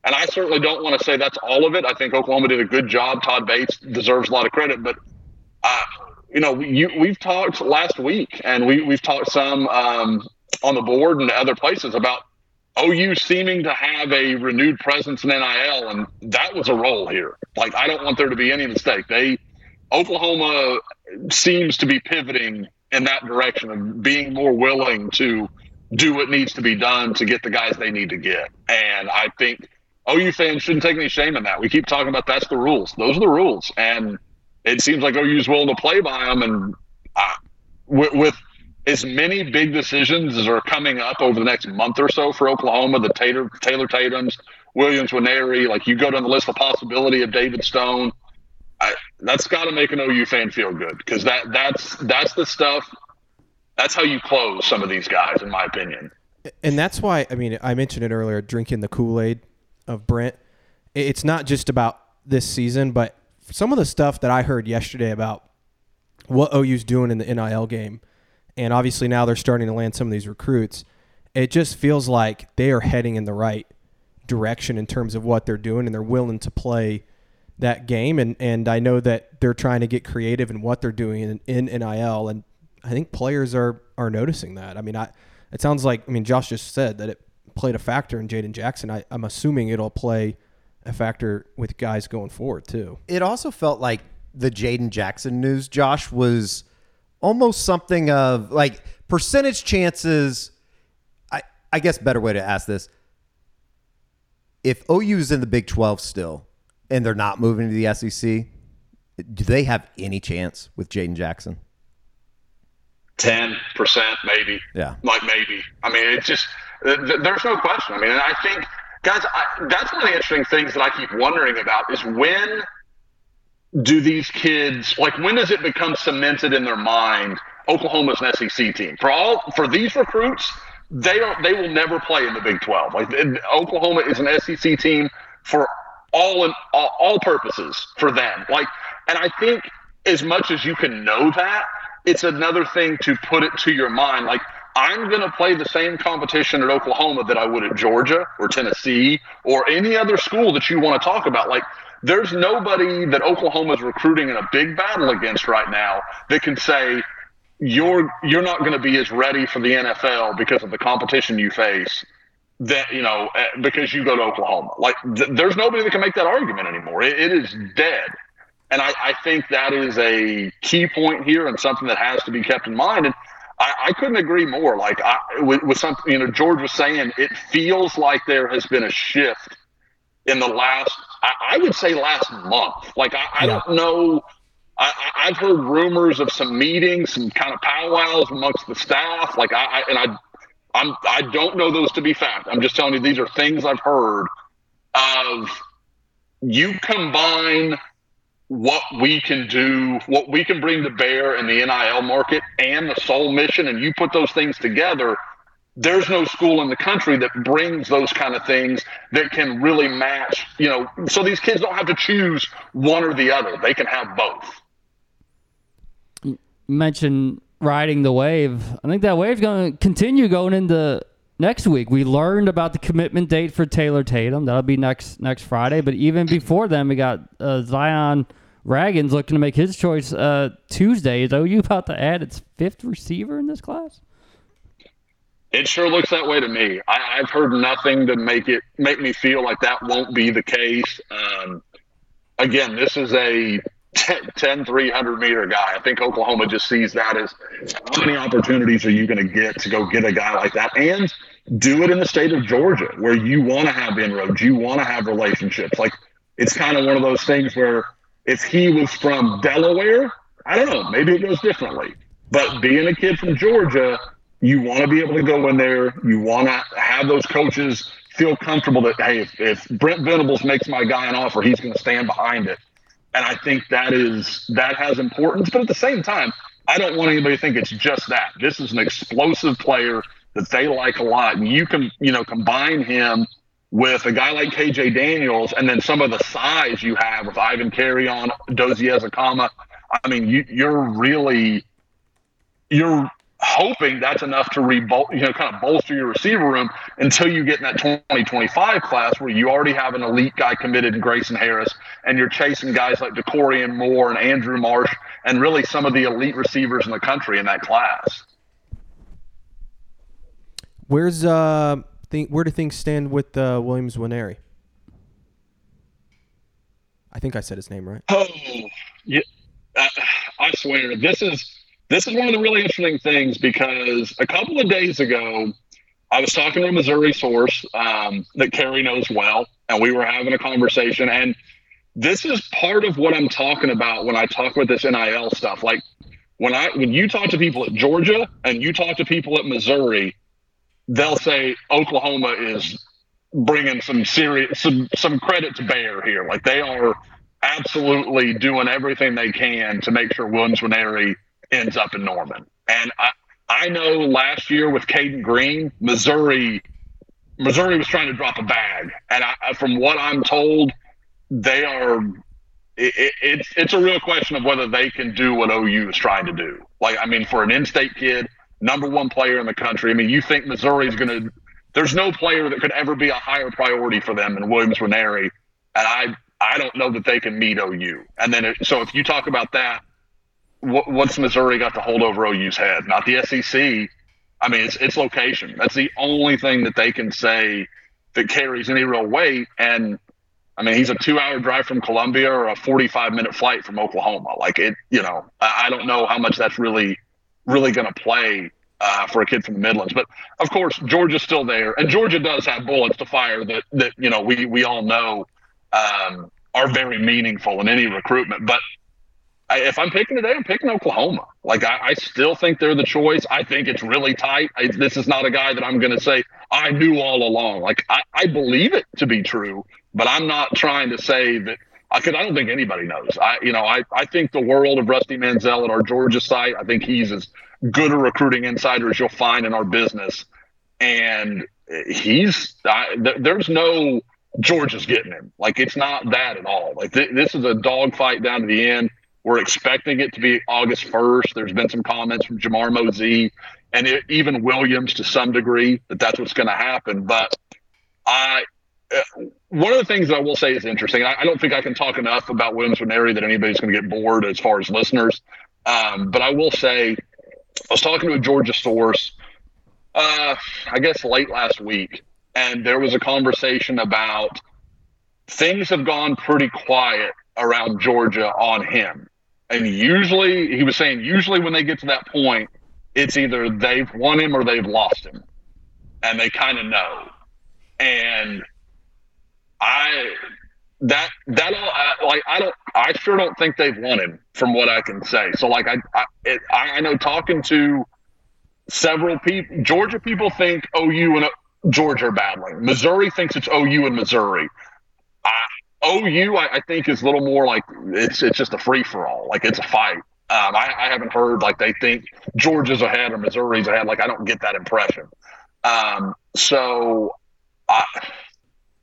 And I certainly don't want to say that's all of it. I think Oklahoma did a good job. Todd Bates deserves a lot of credit, but uh, you know, you, we've talked last week, and we we've talked some um, on the board and other places about OU seeming to have a renewed presence in NIL, and that was a role here. Like, I don't want there to be any mistake. They Oklahoma seems to be pivoting in that direction of being more willing to do what needs to be done to get the guys they need to get. And I think OU fans shouldn't take any shame in that. We keep talking about that's the rules. Those are the rules, and it seems like OU is willing to play by them. And uh, with, with as many big decisions as are coming up over the next month or so for Oklahoma, the Taylor Taylor Tatum's, Williams Nwaneri, like you go down the list, the possibility of David Stone. I, that's got to make an OU fan feel good because that that's that's the stuff. That's how you close some of these guys, in my opinion. And that's why I mean I mentioned it earlier, drinking the Kool Aid of Brent. It's not just about this season, but some of the stuff that I heard yesterday about what OU's doing in the NIL game and obviously now they're starting to land some of these recruits. It just feels like they are heading in the right direction in terms of what they're doing, and they're willing to play that game. And and I know that they're trying to get creative in what they're doing in, in NIL, and I think players are are noticing that. I mean, I it sounds like I mean Josh just said that it played a factor in Jaden Jackson. I, I'm assuming it'll play a factor with guys going forward too. It also felt like the Jaden Jackson news, Josh, was almost something of like percentage chances. I I guess better way to ask this: if OU is in the Big Twelve still, and they're not moving to the SEC, do they have any chance with Jaden Jackson? Ten percent, maybe. Yeah, like maybe. I mean, it's just there's no question. I mean, and I think guys, I, that's one of the interesting things that I keep wondering about is when do these kids like when does it become cemented in their mind Oklahoma's an SEC team for all for these recruits they don't they will never play in the Big 12 like Oklahoma is an SEC team for all and all, all purposes for them like and I think as much as you can know that it's another thing to put it to your mind like I'm going to play the same competition at Oklahoma that I would at Georgia or Tennessee or any other school that you want to talk about like there's nobody that Oklahoma is recruiting in a big battle against right now that can say you're you're not going to be as ready for the NFL because of the competition you face that you know eh, because you go to Oklahoma. Like th- there's nobody that can make that argument anymore. it, it is dead. And I, I, think that is a key point here and something that has to be kept in mind. And I, I couldn't agree more. Like I, with, with something, you know, George was saying, it feels like there has been a shift in the last, I, I would say last month. Like, I, yeah. don't know. I, have heard rumors of some meetings, some kind of powwows amongst the staff. Like, I, I and I, I'm, I don't know those to be fact. I'm just telling you these are things I've heard of. You combine what we can do, what we can bring to bear in the NIL market and the soul mission, and you put those things together there's no school in the country that brings those kind of things that can really match, you know, so these kids don't have to choose one or the other. They can have both. You mentioned riding the wave. I think that wave's going to continue going into next week. We learned about the commitment date for Taylor Tatum. That'll be next next Friday. But even before then, we got uh, Zion Ragins looking to make his choice uh, Tuesday. Is OU about to add its fifth receiver in this class? It sure looks that way to me. I, have heard nothing to make it make me feel like that won't be the case. Um, again, this is a 10, 300 meter guy. I think Oklahoma just sees that as how many opportunities are you going to get to go get a guy like that and do it in the state of Georgia where you want to have inroads, you want to have relationships. Like it's kind of one of those things where if he was from Delaware, I don't know, maybe it goes differently. But being a kid from Georgia, you want to be able to go in there. You want to have those coaches feel comfortable that hey, if, if Brent Venables makes my guy an offer, he's going to stand behind it. And I think that is that has importance. But at the same time, I don't want anybody to think it's just that. This is an explosive player that they like a lot, and you can you know combine him with a guy like KJ Daniels, and then some of the size you have with Ivan Carreon, Dozie comma. I mean, you, you're really you're hoping that's enough to rebol- you know kind of bolster your receiver room until you get in that 2025 class where you already have an elite guy committed in Grayson Harris and you're chasing guys like Dakorien Moore and Andrew Marsh and really some of the elite receivers in the country in that class. Where's uh think where do things stand with uh, Williams Nwaneri? I think I said his name right. Oh, yeah. I, I swear this is this is one of the really interesting things because a couple of days ago, I was talking to a Missouri source um, that Carrie knows well, and we were having a conversation. And this is part of what I'm talking about when I talk about this NIL stuff. Like when I when you talk to people at Georgia and you talk to people at Missouri, they'll say Oklahoma is bringing some serious some some credit to bear here. Like they are absolutely doing everything they can to make sure Williams Nwaneri ends up in Norman. And I I know last year with Cayden Green, Missouri Missouri was trying to drop a bag, and I, from what I'm told, they are. It, it's it's a real question of whether they can do what OU is trying to do. Like I mean, for an in-state kid, number one player in the country. I mean, you think Missouri is going to? There's no player that could ever be a higher priority for them than Williams Nwaneri, and I I don't know that they can meet OU. And then, it, so if you talk about that, what, what's Missouri got to hold over OU's head? Not the SEC. I mean, it's it's location. That's the only thing that they can say that carries any real weight. And I mean, he's a two-hour drive from Columbia or a 45-minute flight from Oklahoma. Like it, you know, I, I don't know how much that's really really going to play uh, for a kid from the Midlands. But of course, Georgia's still there, and Georgia does have bullets to fire that that you know we we all know um, are very meaningful in any recruitment. But I, if I'm picking today, I'm picking Oklahoma. Like I, I, still think they're the choice. I think it's really tight. I, this is not a guy that I'm going to say I knew all along. Like I, I believe it to be true, but I'm not trying to say that because I don't think anybody knows. I, you know, I, I think the world of Rusty Mansell at our Georgia site. I think he's as good a recruiting insider as you'll find in our business, and he's I, th- there's no Georgia's getting him. Like it's not that at all. Like th- this is a dogfight down to the end. We're expecting it to be August 1st. There's been some comments from Jamar Mozee and it, even Williams to some degree that that's what's going to happen. But I, uh, one of the things that I will say is interesting. I, I don't think I can talk enough about Williams Nwaneri that anybody's going to get bored as far as listeners. Um, but I will say, I was talking to a Georgia source, uh, I guess late last week, and there was a conversation about things have gone pretty quiet around Georgia on him. And usually, he was saying, usually when they get to that point, it's either they've won him or they've lost him. And they kind of know. And I, that, that, uh, like, I don't, I sure don't think they've won him from what I can say. So, like, I, I, it, I know talking to several people, Georgia people think OU and Georgia are battling. Missouri thinks it's OU and Missouri. I, OU, I, I, think, is a little more like it's it's just a free for all. Like it's a fight. Um, I, I, haven't heard like they think Georgia's ahead or Missouri's ahead. Like I don't get that impression. Um, so I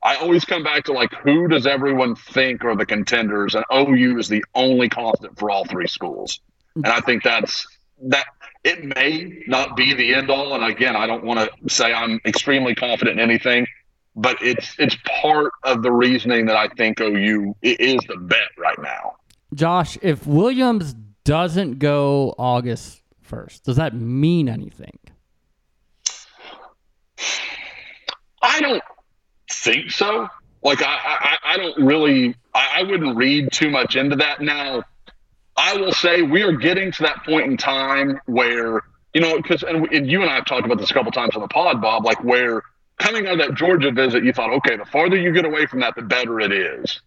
I always come back to like who does everyone think are the contenders, and OU is the only constant for all three schools. And I think that's that. It may not be the end all, and again, I don't want to say I'm extremely confident in anything but it's it's part of the reasoning that I think OU is the bet right now. Josh, if Williams doesn't go August first, does that mean anything? I don't think so. Like I, I, I don't really, I, I wouldn't read too much into that. Now, I will say we are getting to that point in time where you know, because and, and you and I have talked about this a couple times on the pod, Bob, like where coming out of that Georgia visit, you thought, okay, the farther you get away from that, the better it is.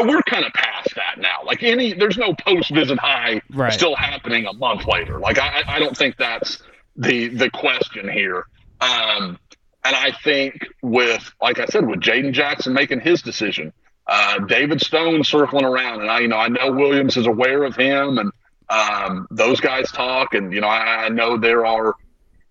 We're kind of past that now. Like any, there's no post visit high right. still happening a month later. Like I, I don't think that's the the question here. Um, and I think with, like I said, with Jaden Jackson making his decision, uh, David Stone circling around, and I, you know, I know Williams is aware of him, and um, those guys talk, and you know, I, I know there are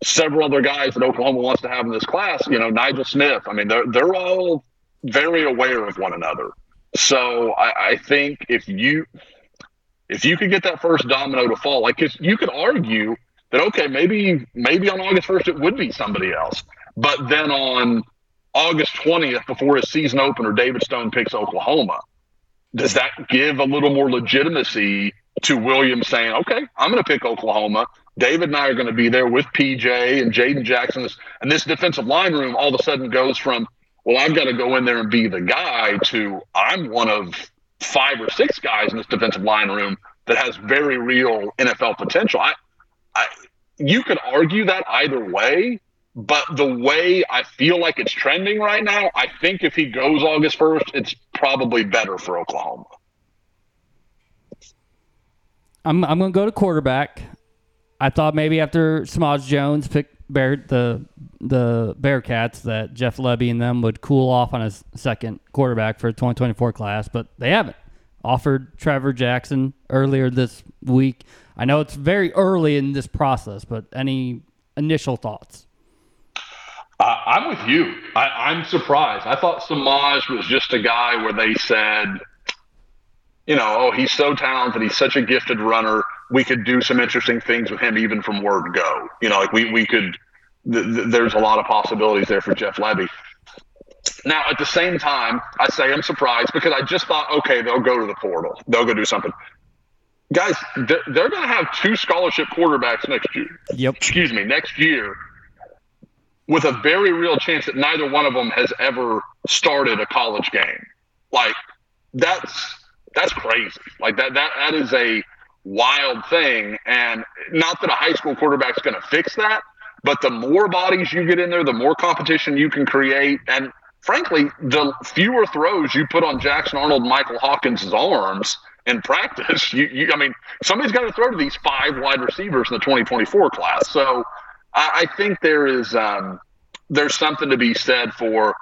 several other guys that Oklahoma wants to have in this class. You know, Nigel Smith. I mean, they're they're all very aware of one another. So I, I think if you if you could get that first domino to fall, like you could argue that okay, maybe maybe on August first it would be somebody else. But then on August twentieth, before his season opener, David Stone picks Oklahoma. Does that give a little more legitimacy to Williams saying, "Okay, I'm going to pick Oklahoma"? David and I are going to be there with PJ and Jaden Jackson, and this defensive line room all of a sudden goes from, "Well, I've got to go in there and be the guy," to I'm one of five or six guys in this defensive line room that has very real NFL potential. I, I, you could argue that either way, but the way I feel like it's trending right now, I think if he goes August 1st, it's probably better for Oklahoma. I'm I'm gonna go to quarterback. I thought maybe after Samaj Jones picked Bear the the Bearcats that Jeff Lebby and them would cool off on his second quarterback for 2024 class, but they haven't. Offered Trevor Jackson earlier this week. I know it's very early in this process, but any initial thoughts? Uh, I'm with you. I, am surprised. I thought Samaj was just a guy where they said, you know, oh, he's so talented. He's such a gifted runner. We could do some interesting things with him, even from word go. You know, like we we could. Th- th- there's a lot of possibilities there for Jeff Lebby. Now, at the same time, I say I'm surprised because I just thought, okay, they'll go to the portal. They'll go do something. Guys, they're, they're going to have two scholarship quarterbacks next year. Yep. Excuse me, next year, with a very real chance that neither one of them has ever started a college game. Like that's that's crazy. Like that that that is a wild thing. And not that a high school quarterback's going to fix that, but the more bodies you get in there, the more competition you can create. And frankly, the fewer throws you put on Jackson Arnold, Michael Hawkins' arms in practice, you, you I mean, somebody's got to throw to these five wide receivers in the 2024 class. So I, I think there is um, there's something to be said for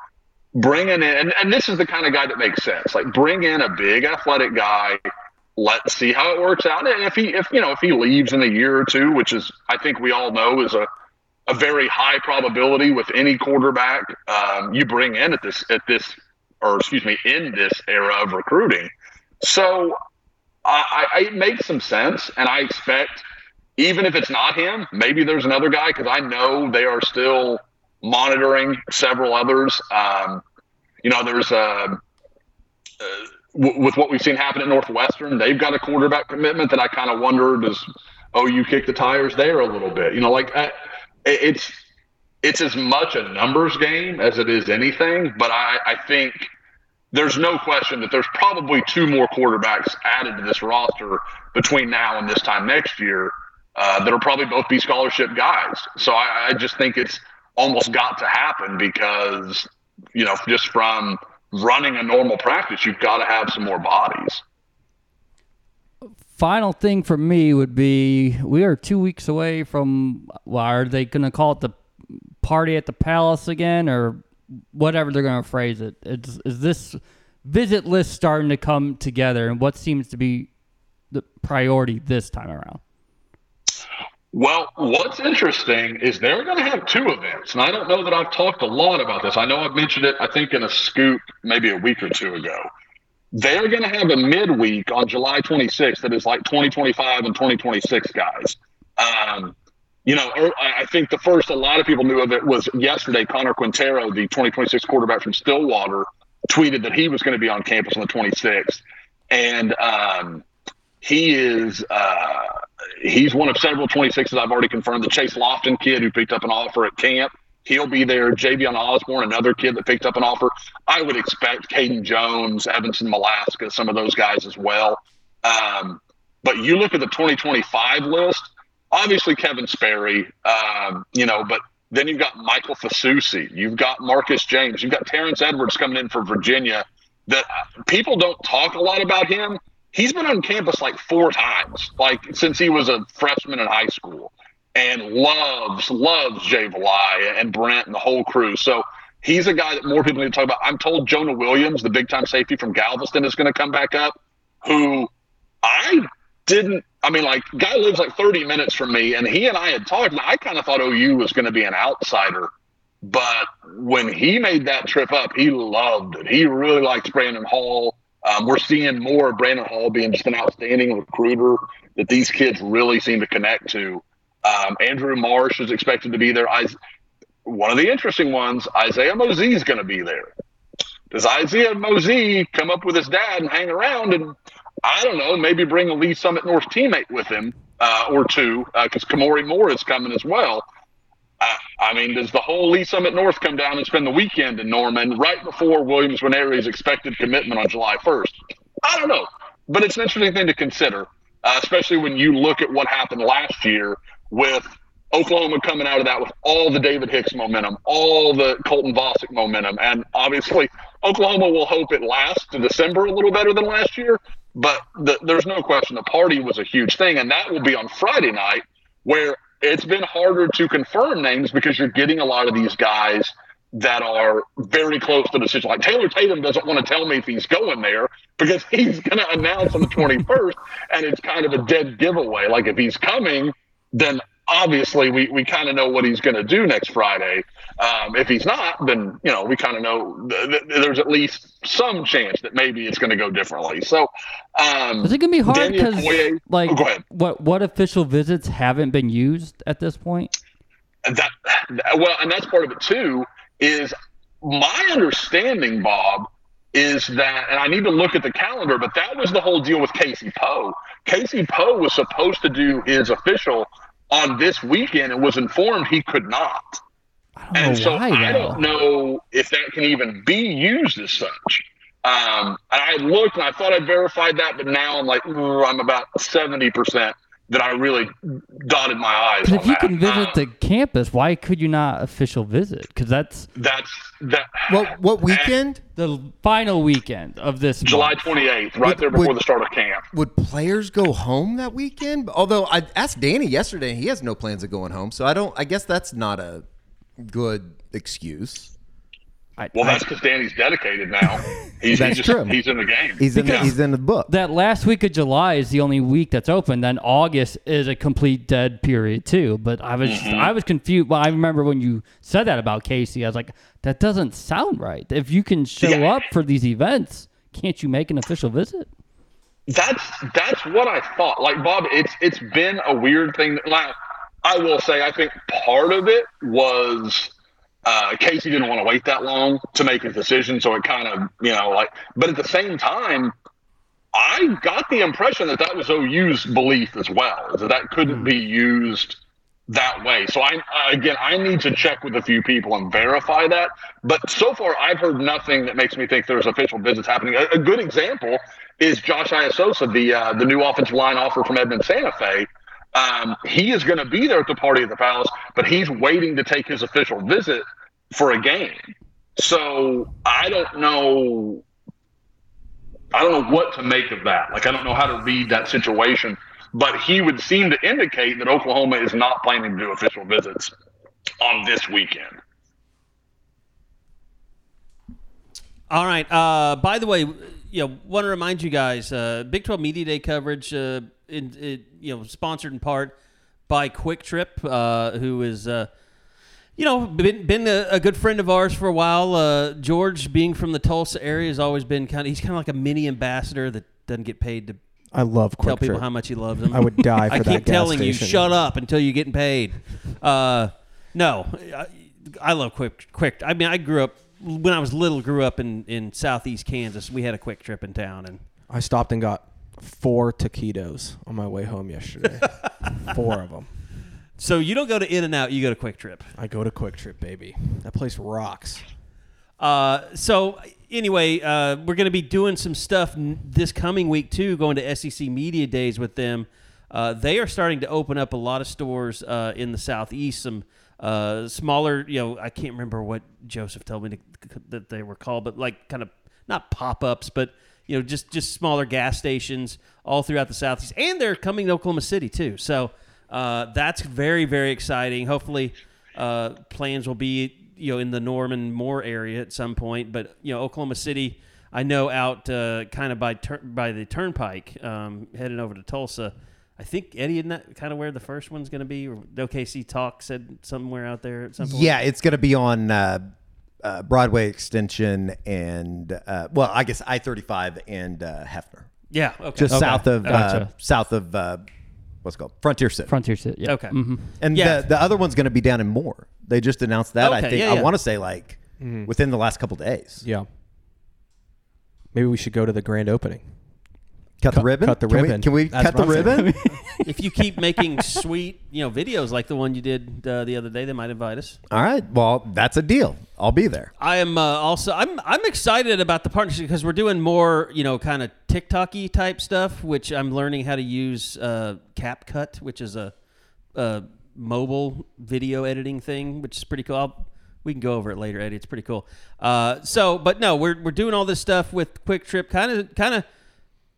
bringing in, and, and this is the kind of guy that makes sense. Like bring in a big athletic guy. Let's see how it works out. And if he, if you know, if he leaves in a year or two, which is I think we all know is a a very high probability with any quarterback um, you bring in at this at this or excuse me in this era of recruiting. So I, I, it makes some sense, and I expect even if it's not him, maybe there's another guy because I know they are still monitoring several others. Um, you know, there's. Uh, uh, with what we've seen happen at Northwestern, they've got a quarterback commitment that I kind of wonder does OU kick the tires there a little bit? You know, like I, it's it's as much a numbers game as it is anything. But I, I think there's no question that there's probably two more quarterbacks added to this roster between now and this time next year uh, that'll probably both be scholarship guys. So I, I just think it's almost got to happen because you know just from running a normal practice, you've got to have some more bodies. Final thing for me would be we are two weeks away from well, are they going to call it the party at the palace again or whatever they're going to phrase it? Is, is this visit list starting to come together and what seems to be the priority this time around well, what's interesting is they're going to have two events. And I don't know that I've talked a lot about this. I know I've mentioned it, I think, in a scoop maybe a week or two ago they're going to have a midweek on July 26th that is like 2025 and 2026 guys. Um, you know, er, I think the first a lot of people knew of it was yesterday. Connor Quintero, the 2026 quarterback from Stillwater, tweeted that he was going to be on campus on the 26th, and um, he is uh, he's one of several 26s I've already confirmed. The Chase Lofton kid who picked up an offer at camp He'll be there. Javion Osborne, another kid that picked up an offer. I would expect Caden Jones, Evanson Malaska, some of those guys as well. Um, but you look at the 2025 list, obviously Kevin Sperry, um, you know, but then you've got Michael Fasusi, you've got Marcus James, you've got Terrence Edwards coming in for Virginia. That uh, people don't talk a lot about him. He's been on campus like four times, like since he was a freshman in high school and loves, loves Jay Valai and Brent and the whole crew. So he's a guy that more people need to talk about. I'm told Jonah Williams, the big time safety from Galveston, is going to come back up, who I didn't. I mean, like, guy lives like 30 minutes from me, and he and I had talked, and I kind of thought OU was going to be an outsider. But when he made that trip up, he loved it. He really likes Brandon Hall. Um, we're seeing more of Brandon Hall being just an outstanding recruiter that these kids really seem to connect to. Um, Andrew Marsh is expected to be there. I, one of the interesting ones, Isaiah Mozee is going to be there. Does Isaiah Mozee come up with his dad and hang around and I don't know, maybe bring a Lee Summit North teammate with him uh, or two because uh, Kamori Moore is coming as well. Uh, I mean, does the whole Lee Summit North come down and spend the weekend in Norman right before Williams Nwaneri's expected commitment on July 1st? I don't know, but it's an interesting thing to consider, uh, especially when you look at what happened last year with Oklahoma coming out of that with all the David Hicks momentum, all the Colton Vasek momentum, and obviously Oklahoma will hope it lasts to December a little better than last year. But the, there's no question the party was a huge thing, and that will be on Friday night, where it's been harder to confirm names because you're getting a lot of these guys that are very close to the decision. Like Taylor Tatum doesn't want to tell me if he's going there because he's going to announce on the 21st, and it's kind of a dead giveaway. Like if he's coming, then obviously we, we kind of know what he's going to do next Friday. Um, if he's not, then you know we kind of know th- th- there's at least some chance that maybe it's going to go differently. So, um, is it going to be hard because like oh, what what official visits haven't been used at this point? That well, and that's part of it too. Is my understanding, Bob, is that, and I need to look at the calendar, but that was the whole deal with Casey Poe. Casey Poe was supposed to do his official on this weekend and was informed he could not. And so why, I don't know if that can even be used as such. Um, and I looked and I thought I'd verified that, but now I'm like, I'm about 70% that I really dotted my eyes. But if you that. can visit um, the campus, why could you not official visit? Because that's that's that. What what weekend? the final weekend of this July 28th, right Would- there before would- the start of camp. Would players go home that weekend? Although I asked Danny yesterday, he has no plans of going home. So I don't. I guess that's not a good excuse. I- Well, I- that's because Danny's dedicated now. He's, That's he's just, true. He's in the game. He's in. The, he's in the book. that last week of July is the only week that's open. Then August is a complete dead period too. But I was Mm-hmm. I was confused. Well, I remember when you said that about Casey, I was like, that doesn't sound right. If you can show Yeah. up for these events, can't you make an official visit? That's that's what I thought. Like Bob, it's it's been a weird thing. That, like, I will say, I think part of it was uh, Casey didn't want to wait that long to make his decision, so it kind of you know like. But at the same time, I got the impression that that was OU's belief as well, that that couldn't be used that way. So I again, I need to check with a few people and verify that. But so far, I've heard nothing that makes me think there's official visits happening. A, a good example is Josh Iasosa, the uh, the new offensive line offer from Edmond Santa Fe. Um, he is going to be there at the party at the Palace, but he's waiting to take his official visit for a game. So I don't know. I don't know what to make of that. Like I don't know how to read that situation. But he would seem to indicate that Oklahoma is not planning to do official visits on this weekend. All right. Uh, by the way, you know, want to remind you guys, uh, Big 12 Media Day coverage, uh, in, in, you know, sponsored in part by QuikTrip, uh, who is, uh, you know, been been a, a, good friend of ours for a while. Uh, George, being from the Tulsa area, has always been kind of he's kind of like a mini ambassador that doesn't get paid to I love Quick tell people how much he loves them. I would die for I that keep telling you, shut up until you're getting paid. Uh, no, I, I love Quick Quick. I mean, I grew up when I was little. Grew up in in southeast Kansas. We had a QuikTrip in town, and I stopped and got four taquitos on my way home yesterday. four of them. so you don't go to In and Out. You go to QuikTrip. I go to QuikTrip, baby. That place rocks. Uh, so anyway, uh, we're going to be doing some stuff n- this coming week too, going to SEC Media Days with them. Uh, they are starting to open up a lot of stores uh, in the southeast. Some uh, smaller, you know, I can't remember what Joseph told me to, that they were called, but like kind of not pop ups, but you know, just just smaller gas stations all throughout the southeast, and they're coming to Oklahoma City too. So uh, that's very very exciting. Hopefully, uh, plans will be you know in the Norman Moore area at some point, but you know Oklahoma City. I know out uh, kind of by tur- by the turnpike, um, heading over to Tulsa. I think Eddie, isn't that kind of where the first one's going to be? Or OKC Talk said somewhere out there at some point. Yeah, it's going to be on uh, uh, Broadway Extension and uh, well, I guess I thirty five and uh, Hefner, yeah, okay. just Okay, south of uh, gotcha. south of uh, what's it called Frontier City. Frontier City. Yeah. Okay. Mm-hmm. and Yeah. the, the other one's going to be down in Moore. They just announced that. I think yeah, I want to say like within the last couple days. Yeah. Maybe we should go to the grand opening. Cut, the ribbon. cut the Can we- ribbon. Can we, That's cut the I'm ribbon? if you keep making sweet, you know, videos like the one you did uh, the other day, they might invite us. All right. Well, that's a deal. I'll be there. I am uh, also I'm I'm excited about the partnership because we're doing more you know kind of TikToky type stuff, which I'm learning how to use uh, CapCut, which is a, a mobile video editing thing, which is pretty cool. I'll, we can go over it later, Eddie. It's pretty cool. Uh, so, but no, we're we're doing all this stuff with QuikTrip, kind of kind of.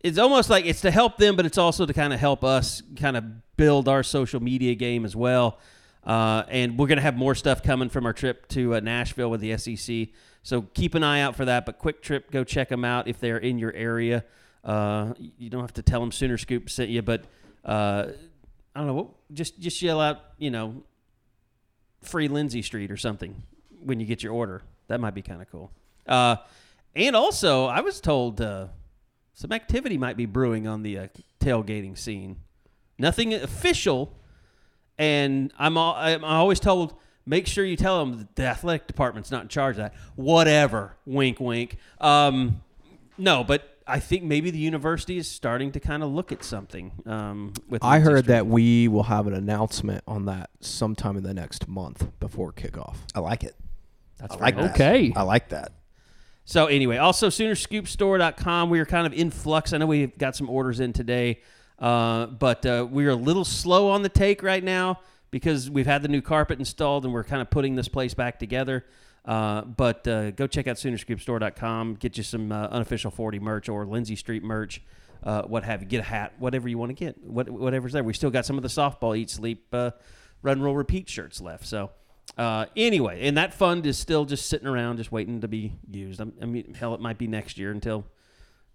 It's almost like it's to help them, but it's also to kind of help us kind of build our social media game as well. Uh, and we're going to have more stuff coming from our trip to uh, Nashville with the SEC. So keep an eye out for that. But QuikTrip, go check them out if they're in your area. Uh, you don't have to tell them Sooner Scoop sent you, but uh, I don't know. Just just yell out, you know, free Lindsay Street or something when you get your order. That might be kind of cool. Uh, and also, I was told uh, some activity might be brewing on the uh, tailgating scene. Nothing official, and I'm all, I'm always told make sure you tell them the athletic department's not in charge of that. Whatever. Wink, wink. Um, no, but I think maybe the university is starting to kind of look at something. Um, with I heard Street. that we will have an announcement on that sometime in the next month before kickoff. I like it. That's I like that. Okay. I like that. So anyway, also Soonerscoopstore.com. We are kind of in flux. I know we've got some orders in today, uh, but uh, we're a little slow on the take right now because we've had the new carpet installed and we're kind of putting this place back together. Uh, but uh, go check out Soonerscoopstore.com. Get you some uh, unofficial 40 merch or Lindsay Street merch, uh, what have you. Get a hat, whatever you want to get, what, whatever's there. We still got some of the softball, eat, sleep, run, roll, repeat shirts left. So uh, anyway, and that fund is still just sitting around, just waiting to be used. I'm- I mean, hell, it might be next year until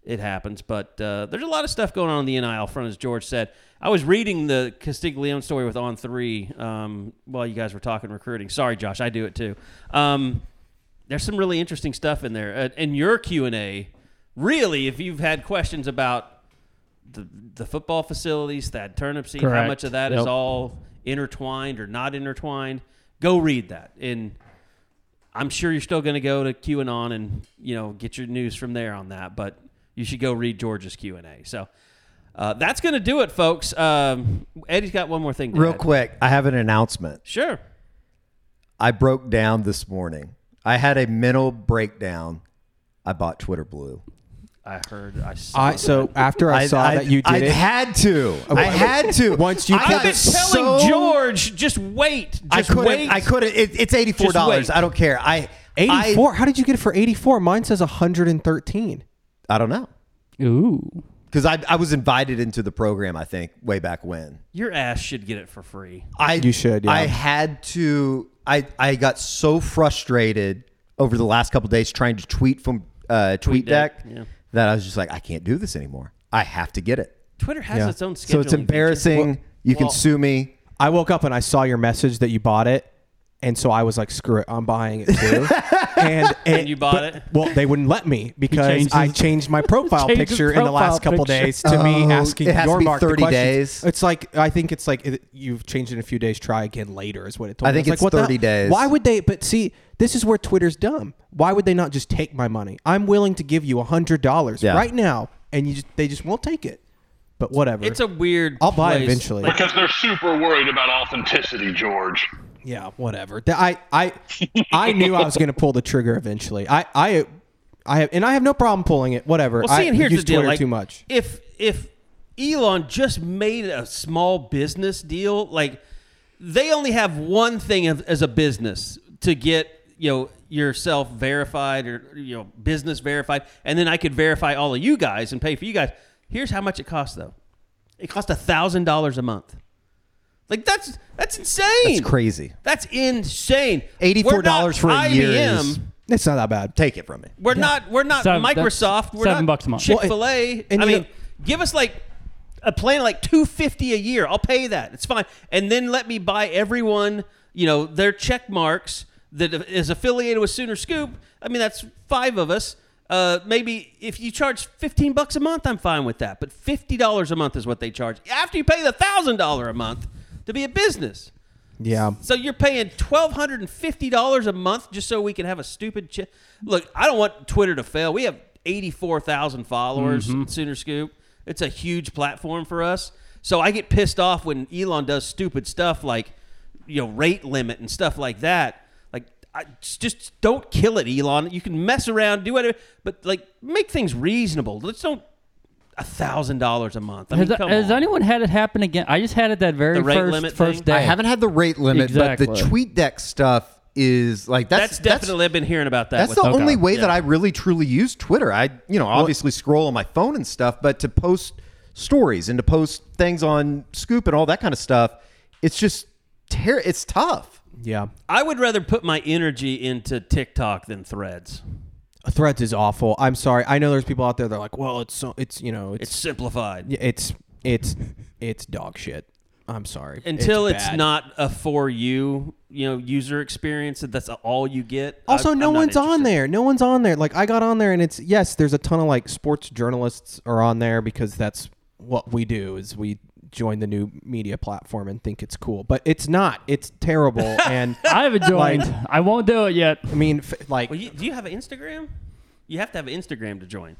it happens. But uh, there's a lot of stuff going on in the NIL front, as George said. I was reading the Castiglione story with On3 um, while you guys were talking recruiting. Sorry, Josh, I do it too. Um, there's some really interesting stuff in there. Uh, in your Q and A, really, if you've had questions about the the football facilities, that turnip seed, how much of that is Yep. all intertwined or not intertwined, go read that. And I'm sure you're still going to go to QAnon and you know get your news from there on that, but you should go read George's Q and A. So uh, that's going to do it, folks. Um, Eddie's got one more thing. Real add. quick, I have an announcement. sure. I broke down this morning. I had a mental breakdown. I bought Twitter Blue. I heard. I saw. I so after I, saw I, that you did I it, had to. I had to. Once you I've put been telling so- George, just wait. I couldn't. wait. I couldn't. It, it's eighty four dollars. I don't care. I I- 84. How did you get it for 84? Mine says 113. I, don't know Ooh. because I I was invited into the program. I think way back when. Your ass should get it for free. I You should, yeah. I had to. I I got so frustrated over the last couple days trying to tweet from uh, TweetDeck TweetDeck, yeah. That I was just like, I can't do this anymore. I have to get it. Twitter has Yeah. its own scheduling. So it's embarrassing. you can well- sue me. I woke up and I saw your message that you bought it. And so I was like, screw it, I'm buying it too. and, And you bought but- it? Well, they wouldn't let me because changed I changed my profile changed his picture in the last couple picture. days to me Oh, asking it has to your be mark 30 questions. days? It's like I think it's like it, you've changed in a few days. Try again later is what it told me. I me. think was it's like, what the 30 days. Why would they? But see, this is where Twitter's dumb. Why would they not just take my money? I'm willing to give you a hundred dollars Yeah. right now, and you just they just won't take it. But whatever. It's a weird. I'll buy place. eventually. Because they're super worried about authenticity, George. Yeah, whatever. I I I knew I was going to pull the trigger eventually. I I I have and I have no problem pulling it. Whatever. Well, see, I and here's use the deal. Twitter Like, too much. If if Elon just made a small business deal, like they only have one thing as a business to get you know yourself verified or you know business verified, and then I could verify all of you guys and pay for you guys. Here's how much it costs though. It costs a thousand dollars a month. Like that's that's insane. That's crazy. That's insane. $84 for a year IBM. is- It's not that bad. Take it from me. We're not. We're not Seven- Microsoft. We're seven not bucks a month. Chick Fil A. Well, I mean, know- give us like a plan like two fifty a year. I'll pay that. It's fine. And then let me buy everyone. You know their check marks that is affiliated with Sooner Scoop. I mean, that's five of us. Uh, maybe if you charge fifteen bucks a month, I'm fine with that. But fifty dollars a month is what they charge after you pay the thousand dollar a month to be a business. Yeah. So you're paying twelve hundred and fifty dollars a month just so we can have a stupid. Ch- Look, I don't want Twitter to fail. We have eighty four thousand followers. Mm-hmm. Sooner Scoop. It's a huge platform for us. So I get pissed off when Elon does stupid stuff like, you know, rate limit and stuff like that. Like, I just don't kill it, Elon. You can mess around, do whatever, but like make things reasonable. Let's don't a thousand dollars a month. I mean, Has, come has on. anyone had it happen again? I just had it that very The rate first limit first day. I haven't had the rate limit, exactly. but the TweetDeck stuff is like that's That's definitely. I've been hearing about that. That's with the Okay. only way Yeah. that I really truly use Twitter. I, you know, obviously scroll on my phone and stuff, but to post stories and to post things on Scoop and all that kind of stuff, it's just ter- it's tough. Yeah. I would rather put my energy into TikTok than Threads. Threads is awful. I'm sorry. I know there's people out there that are like, well, it's so it's you know It's it's simplified. yeah, it's it's it's dog shit. I'm sorry. Until it's, bad. not a for you, you know, user experience. that That's all you get. Also, I'm- no I'm one's on there. No one's on there. Like I got on there, and it's yes, there's a ton of like sports journalists are on there because that's what we do. Is we join the new media platform and think it's cool, but it's not. It's terrible. and I haven't joined. I won't do it yet. I mean, f- like, Well, you, do you have an Instagram? You have to have an Instagram to join.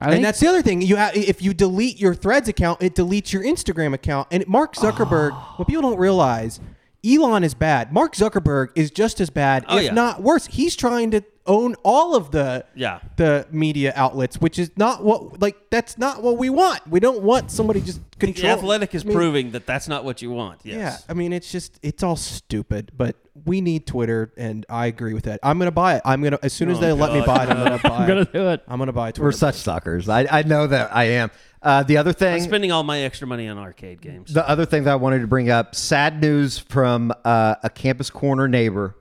I think and that's the other thing. You have if you delete your Threads account, it deletes your Instagram account. And Mark Zuckerberg, oh. what people don't realize, Elon is bad. Mark Zuckerberg is just as bad, Oh, if yeah. not worse. He's trying to own all of the Yeah. the media outlets, which is not what like that's not what we want. We don't want somebody just The control. Athletic is I mean, proving that that's not what you want. Yes. Yeah, I mean it's just it's all stupid, but we need Twitter, and I agree with that. I'm gonna buy it. I'm gonna as soon as Oh, they let me buy it, I'm gonna buy I'm gonna it. do it. I'm gonna buy Twitter. We're such suckers. I, I know that I am. Uh, the other thing, I'm spending all my extra money on arcade games. the other thing that I wanted to bring up, sad news from uh, a campus corner neighbor.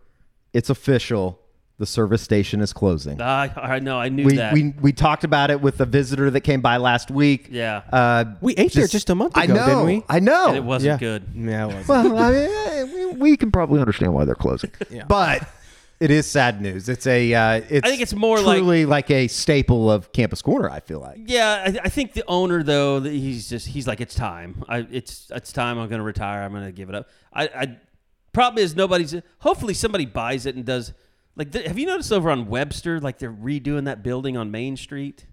It's official. The service station is closing. I, I know. I knew we, that. we we talked about it with the visitor that came by last week. Yeah. Uh, We ate there just a month I ago, know. didn't we? I know. and it wasn't yeah, good. Yeah, it was. Well, I mean, we, we can probably understand why they're closing. Yeah. But it is sad news. It's a. Uh, it's I think it's more like- truly like, a staple of Campus Corner. I feel like. Yeah, I, I think the owner though, that he's just he's like it's time. I it's it's time. I'm going to retire. I'm going to give it up. I, I problem is nobody's. Hopefully somebody buys it and does. Like, th- have you noticed over on Webster, like they're redoing that building on Main Street?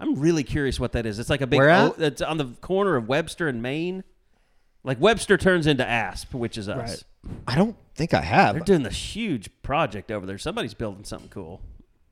I'm really curious what that is. It's like a big. Where at? O- it's on the corner of Webster and Main. Like Webster turns into Asp, which is us. I don't think I have. They're doing this huge project over there. Somebody's building something cool.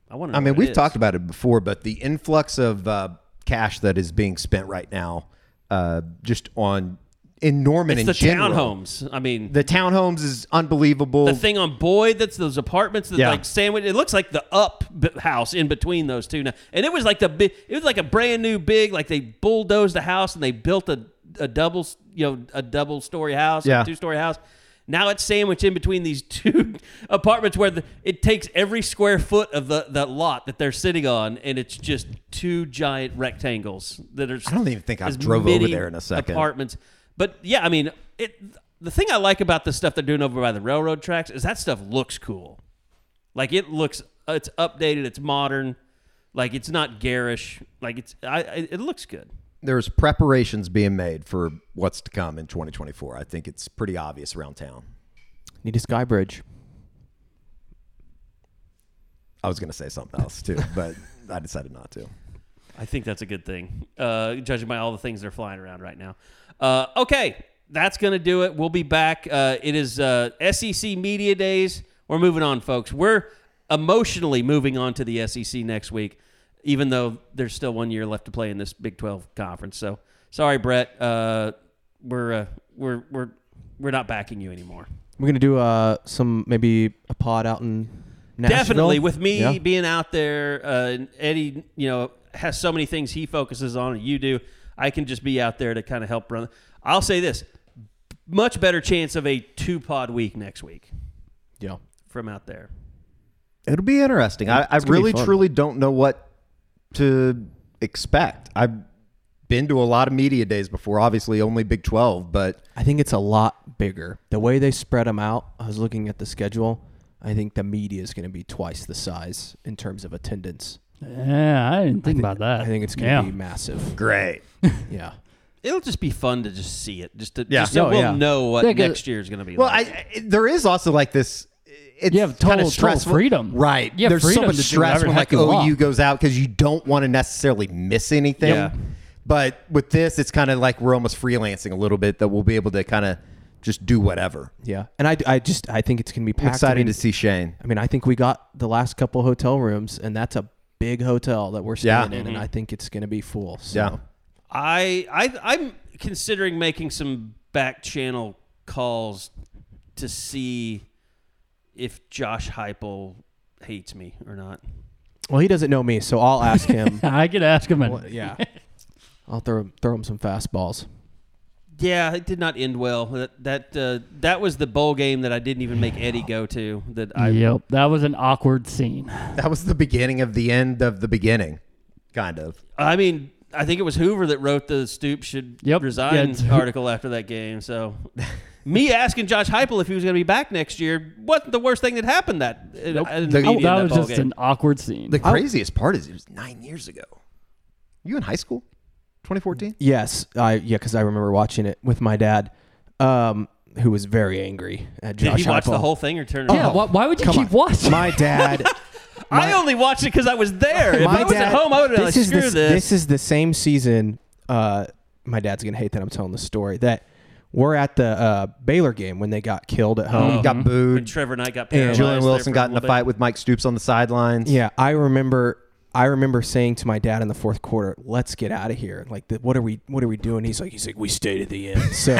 I want to. I mean, we've talked about it before, but the influx of uh, cash that is being spent right now, uh, just on in Norman It's in the general. townhomes. I mean, The townhomes is unbelievable. the thing on Boyd that's those apartments that Yeah. like sandwich. It looks like the up house in between those two now, and it was like the big. It was like a brand new big. Like they bulldozed the house and they built a a double you know a double story house, Yeah. two story house. Now it's sandwiched in between these two apartments where the, it takes every square foot of the, the lot that they're sitting on, and it's just two giant rectangles that are. I don't even think I drove over there in a second. Apartments, but yeah, I mean it. The thing I like about the stuff they're doing over by the railroad tracks is that stuff looks cool. Like it looks, it's updated, it's modern, like it's not garish. Like it's, I, I it looks good. There's preparations being made for what's to come in 2024. I think it's pretty obvious around town. Need a sky bridge. I was going to say something else too, but I decided not to. I think that's a good thing, uh, judging by all the things they're flying around right now. Uh, okay, that's going to do it. We'll be back. Uh, it is uh, SEC Media Days. We're moving on, folks. We're emotionally moving on to the SEC next week, even though there's still one year left to play in this Big 12 conference. So sorry, Brett. Uh, we're, uh, we're, we're, we're not backing you anymore. We're gonna do uh some maybe a pod out in Nashville. Definitely, with me Yeah. being out there, uh, Eddie, you know, has so many things he focuses on, and you do. I can just be out there to kind of help run. I'll say this: much better chance of a two pod week next week Yeah. from out there. It'll be interesting. I, I It's gonna be really, truly don't know what to expect. I've been to a lot of media days before, obviously only Big 12, but I think it's a lot bigger. The way they spread them out, I was looking at the schedule. I think the media is going to be twice the size in terms of attendance Yeah, I didn't think about that. I think it's going yeah. to be massive. Great. Yeah. It'll just be fun to just see it, just to Yeah. just so Oh, we'll yeah. know what Yeah, 'cause- next year is going to be. Well, like. I, I there is also like this. It's You have kind total- of stressful total freedom. right? Yeah, have There's so much to do stress when like OU want. goes out because you don't want to necessarily miss anything. Yeah. But with this, it's kind of like we're almost freelancing a little bit. That we'll be able to kind of just do whatever. Yeah. And I, I just, I think it's going to be I'm packed. excited I mean, to see Shane. I mean, I think we got the last couple hotel rooms, and that's a big hotel that we're Yeah. staying in, and mm-hmm. I think it's going to be full. So. Yeah. I I I'm considering making some back channel calls to see if Josh Heupel hates me or not. Well, he doesn't know me, so I'll ask him. I could ask him. Well, yeah. I'll throw throw him some fastballs. Yeah, it did not end well. That that uh, that was the bowl game that I didn't even make Eddie go to. That I yep, that was an awkward scene. That was the beginning of the end of the beginning, kind of. I mean, I think it was Hoover that wrote the Stoops should Yep. resign Yeah, article after that game. So, me asking Josh Heupel if he was going to be back next year wasn't the worst thing that happened that in, in The- the media in that that was just game. an awkward scene. The craziest part is it was nine years ago. You in high school? 2014? Yes, I yeah, because I remember watching it with my dad, um, who was very angry at Josh. Did he watch Heupel. the whole thing or turn it yeah, off? why, why would you Come keep on. watching? My dad. I only watched it because I was there. If my I was dad, at home, I would have been like, this is screw the, this. This is the same season. Uh, my dad's gonna hate that I'm telling the story. That we're at the uh, Baylor game when they got killed at home. He got when booed. Trevor Knight got And. Julian Wilson got in a little fight bit. with Mike Stoops on the sidelines. Yeah, I remember. I remember saying to my dad in the fourth quarter, "Let's get out of here." Like, the, what are we? What are we doing? He's like, he's like, we stayed at the end. So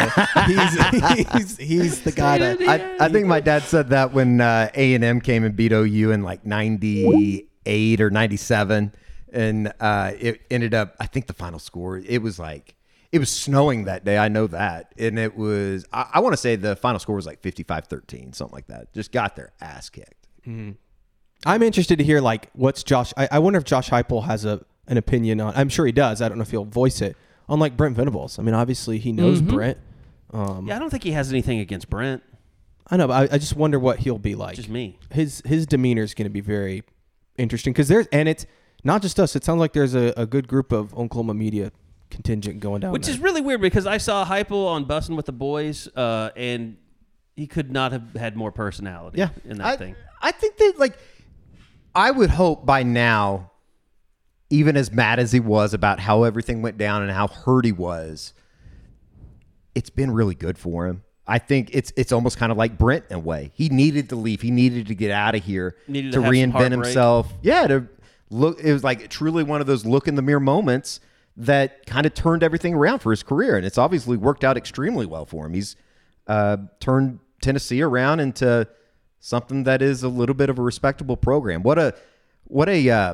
he's, he's he's the guy that I, I think my dad said that when uh, A and M came and beat OU in like '98 or '97, and uh, it ended up. I think the final score. It was like it was snowing that day. I know that, and it was. I, I want to say the final score was like 55-13, something like that. Just got their ass kicked. I'm interested to hear like what's Josh. I, I wonder if Josh Heupel has a an opinion on. I'm sure he does. I don't know if he'll voice it Unlike Brent Venables. I mean, obviously he knows Brent. Um, Yeah, I don't think he has anything against Brent. I know, but I, I just wonder what he'll be like. Just me. His his demeanor is going to be very interesting because there's and it's not just us. It sounds like there's a, a good group of Oklahoma media contingent going down. Which there. is really weird because I saw Heupel on Bussin' with the Boys, uh, and he could not have had more personality Yeah, in that I, thing. I think that like I would hope by now, even as mad as he was about how everything went down and how hurt he was, it's been really good for him. I think it's it's almost kind of like Brent in a way. He needed to leave. He needed to get out of here Needed to, to reinvent himself. Yeah, to look. It was like truly one of those look in the mirror moments that kind of turned everything around for his career, and it's obviously worked out extremely well for him. He's uh, turned Tennessee around into something that is a little bit of a respectable program. What a what a uh,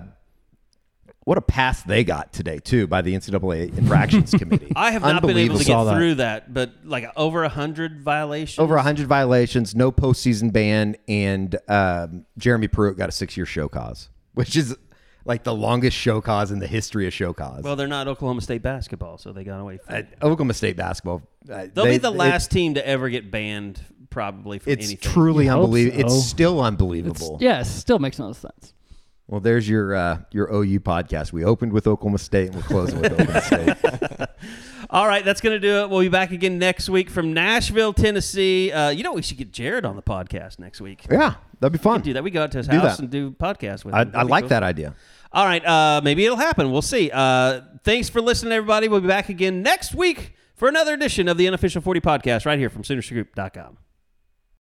what a pass they got today too by the NCAA infractions committee. I have not been able to get Saw that. through that, but like over a hundred violations. over 100 violations, no postseason ban, and um, Jeremy Pruitt got a six year show cause, which is like the longest show cause in the history of show cause. Well, they're not Oklahoma State basketball, so they got away. From Uh, it. Oklahoma State basketball. Uh, They'll they- be the it- last team to ever get banned, probably from it's anything. truly You hope unbelievable. so. It's still It's, unbelievable. yeah, it still makes no sense. Well, there's your uh, your OU podcast. We opened with Oklahoma State and we're closing with Oklahoma State. All right, that's going to do it. We'll be back again next week from Nashville, Tennessee. Uh, you know, we should get Jared on the podcast next week. Yeah, that'd be fun. Do that. We go out to his Do house that. and do podcast with I, him. I That'd be like cool. that idea. All right, uh, maybe it'll happen. We'll see. Uh, thanks for listening, everybody. We'll be back again next week for another edition of the Unofficial 40 Podcast right here from SoonerScoop.com.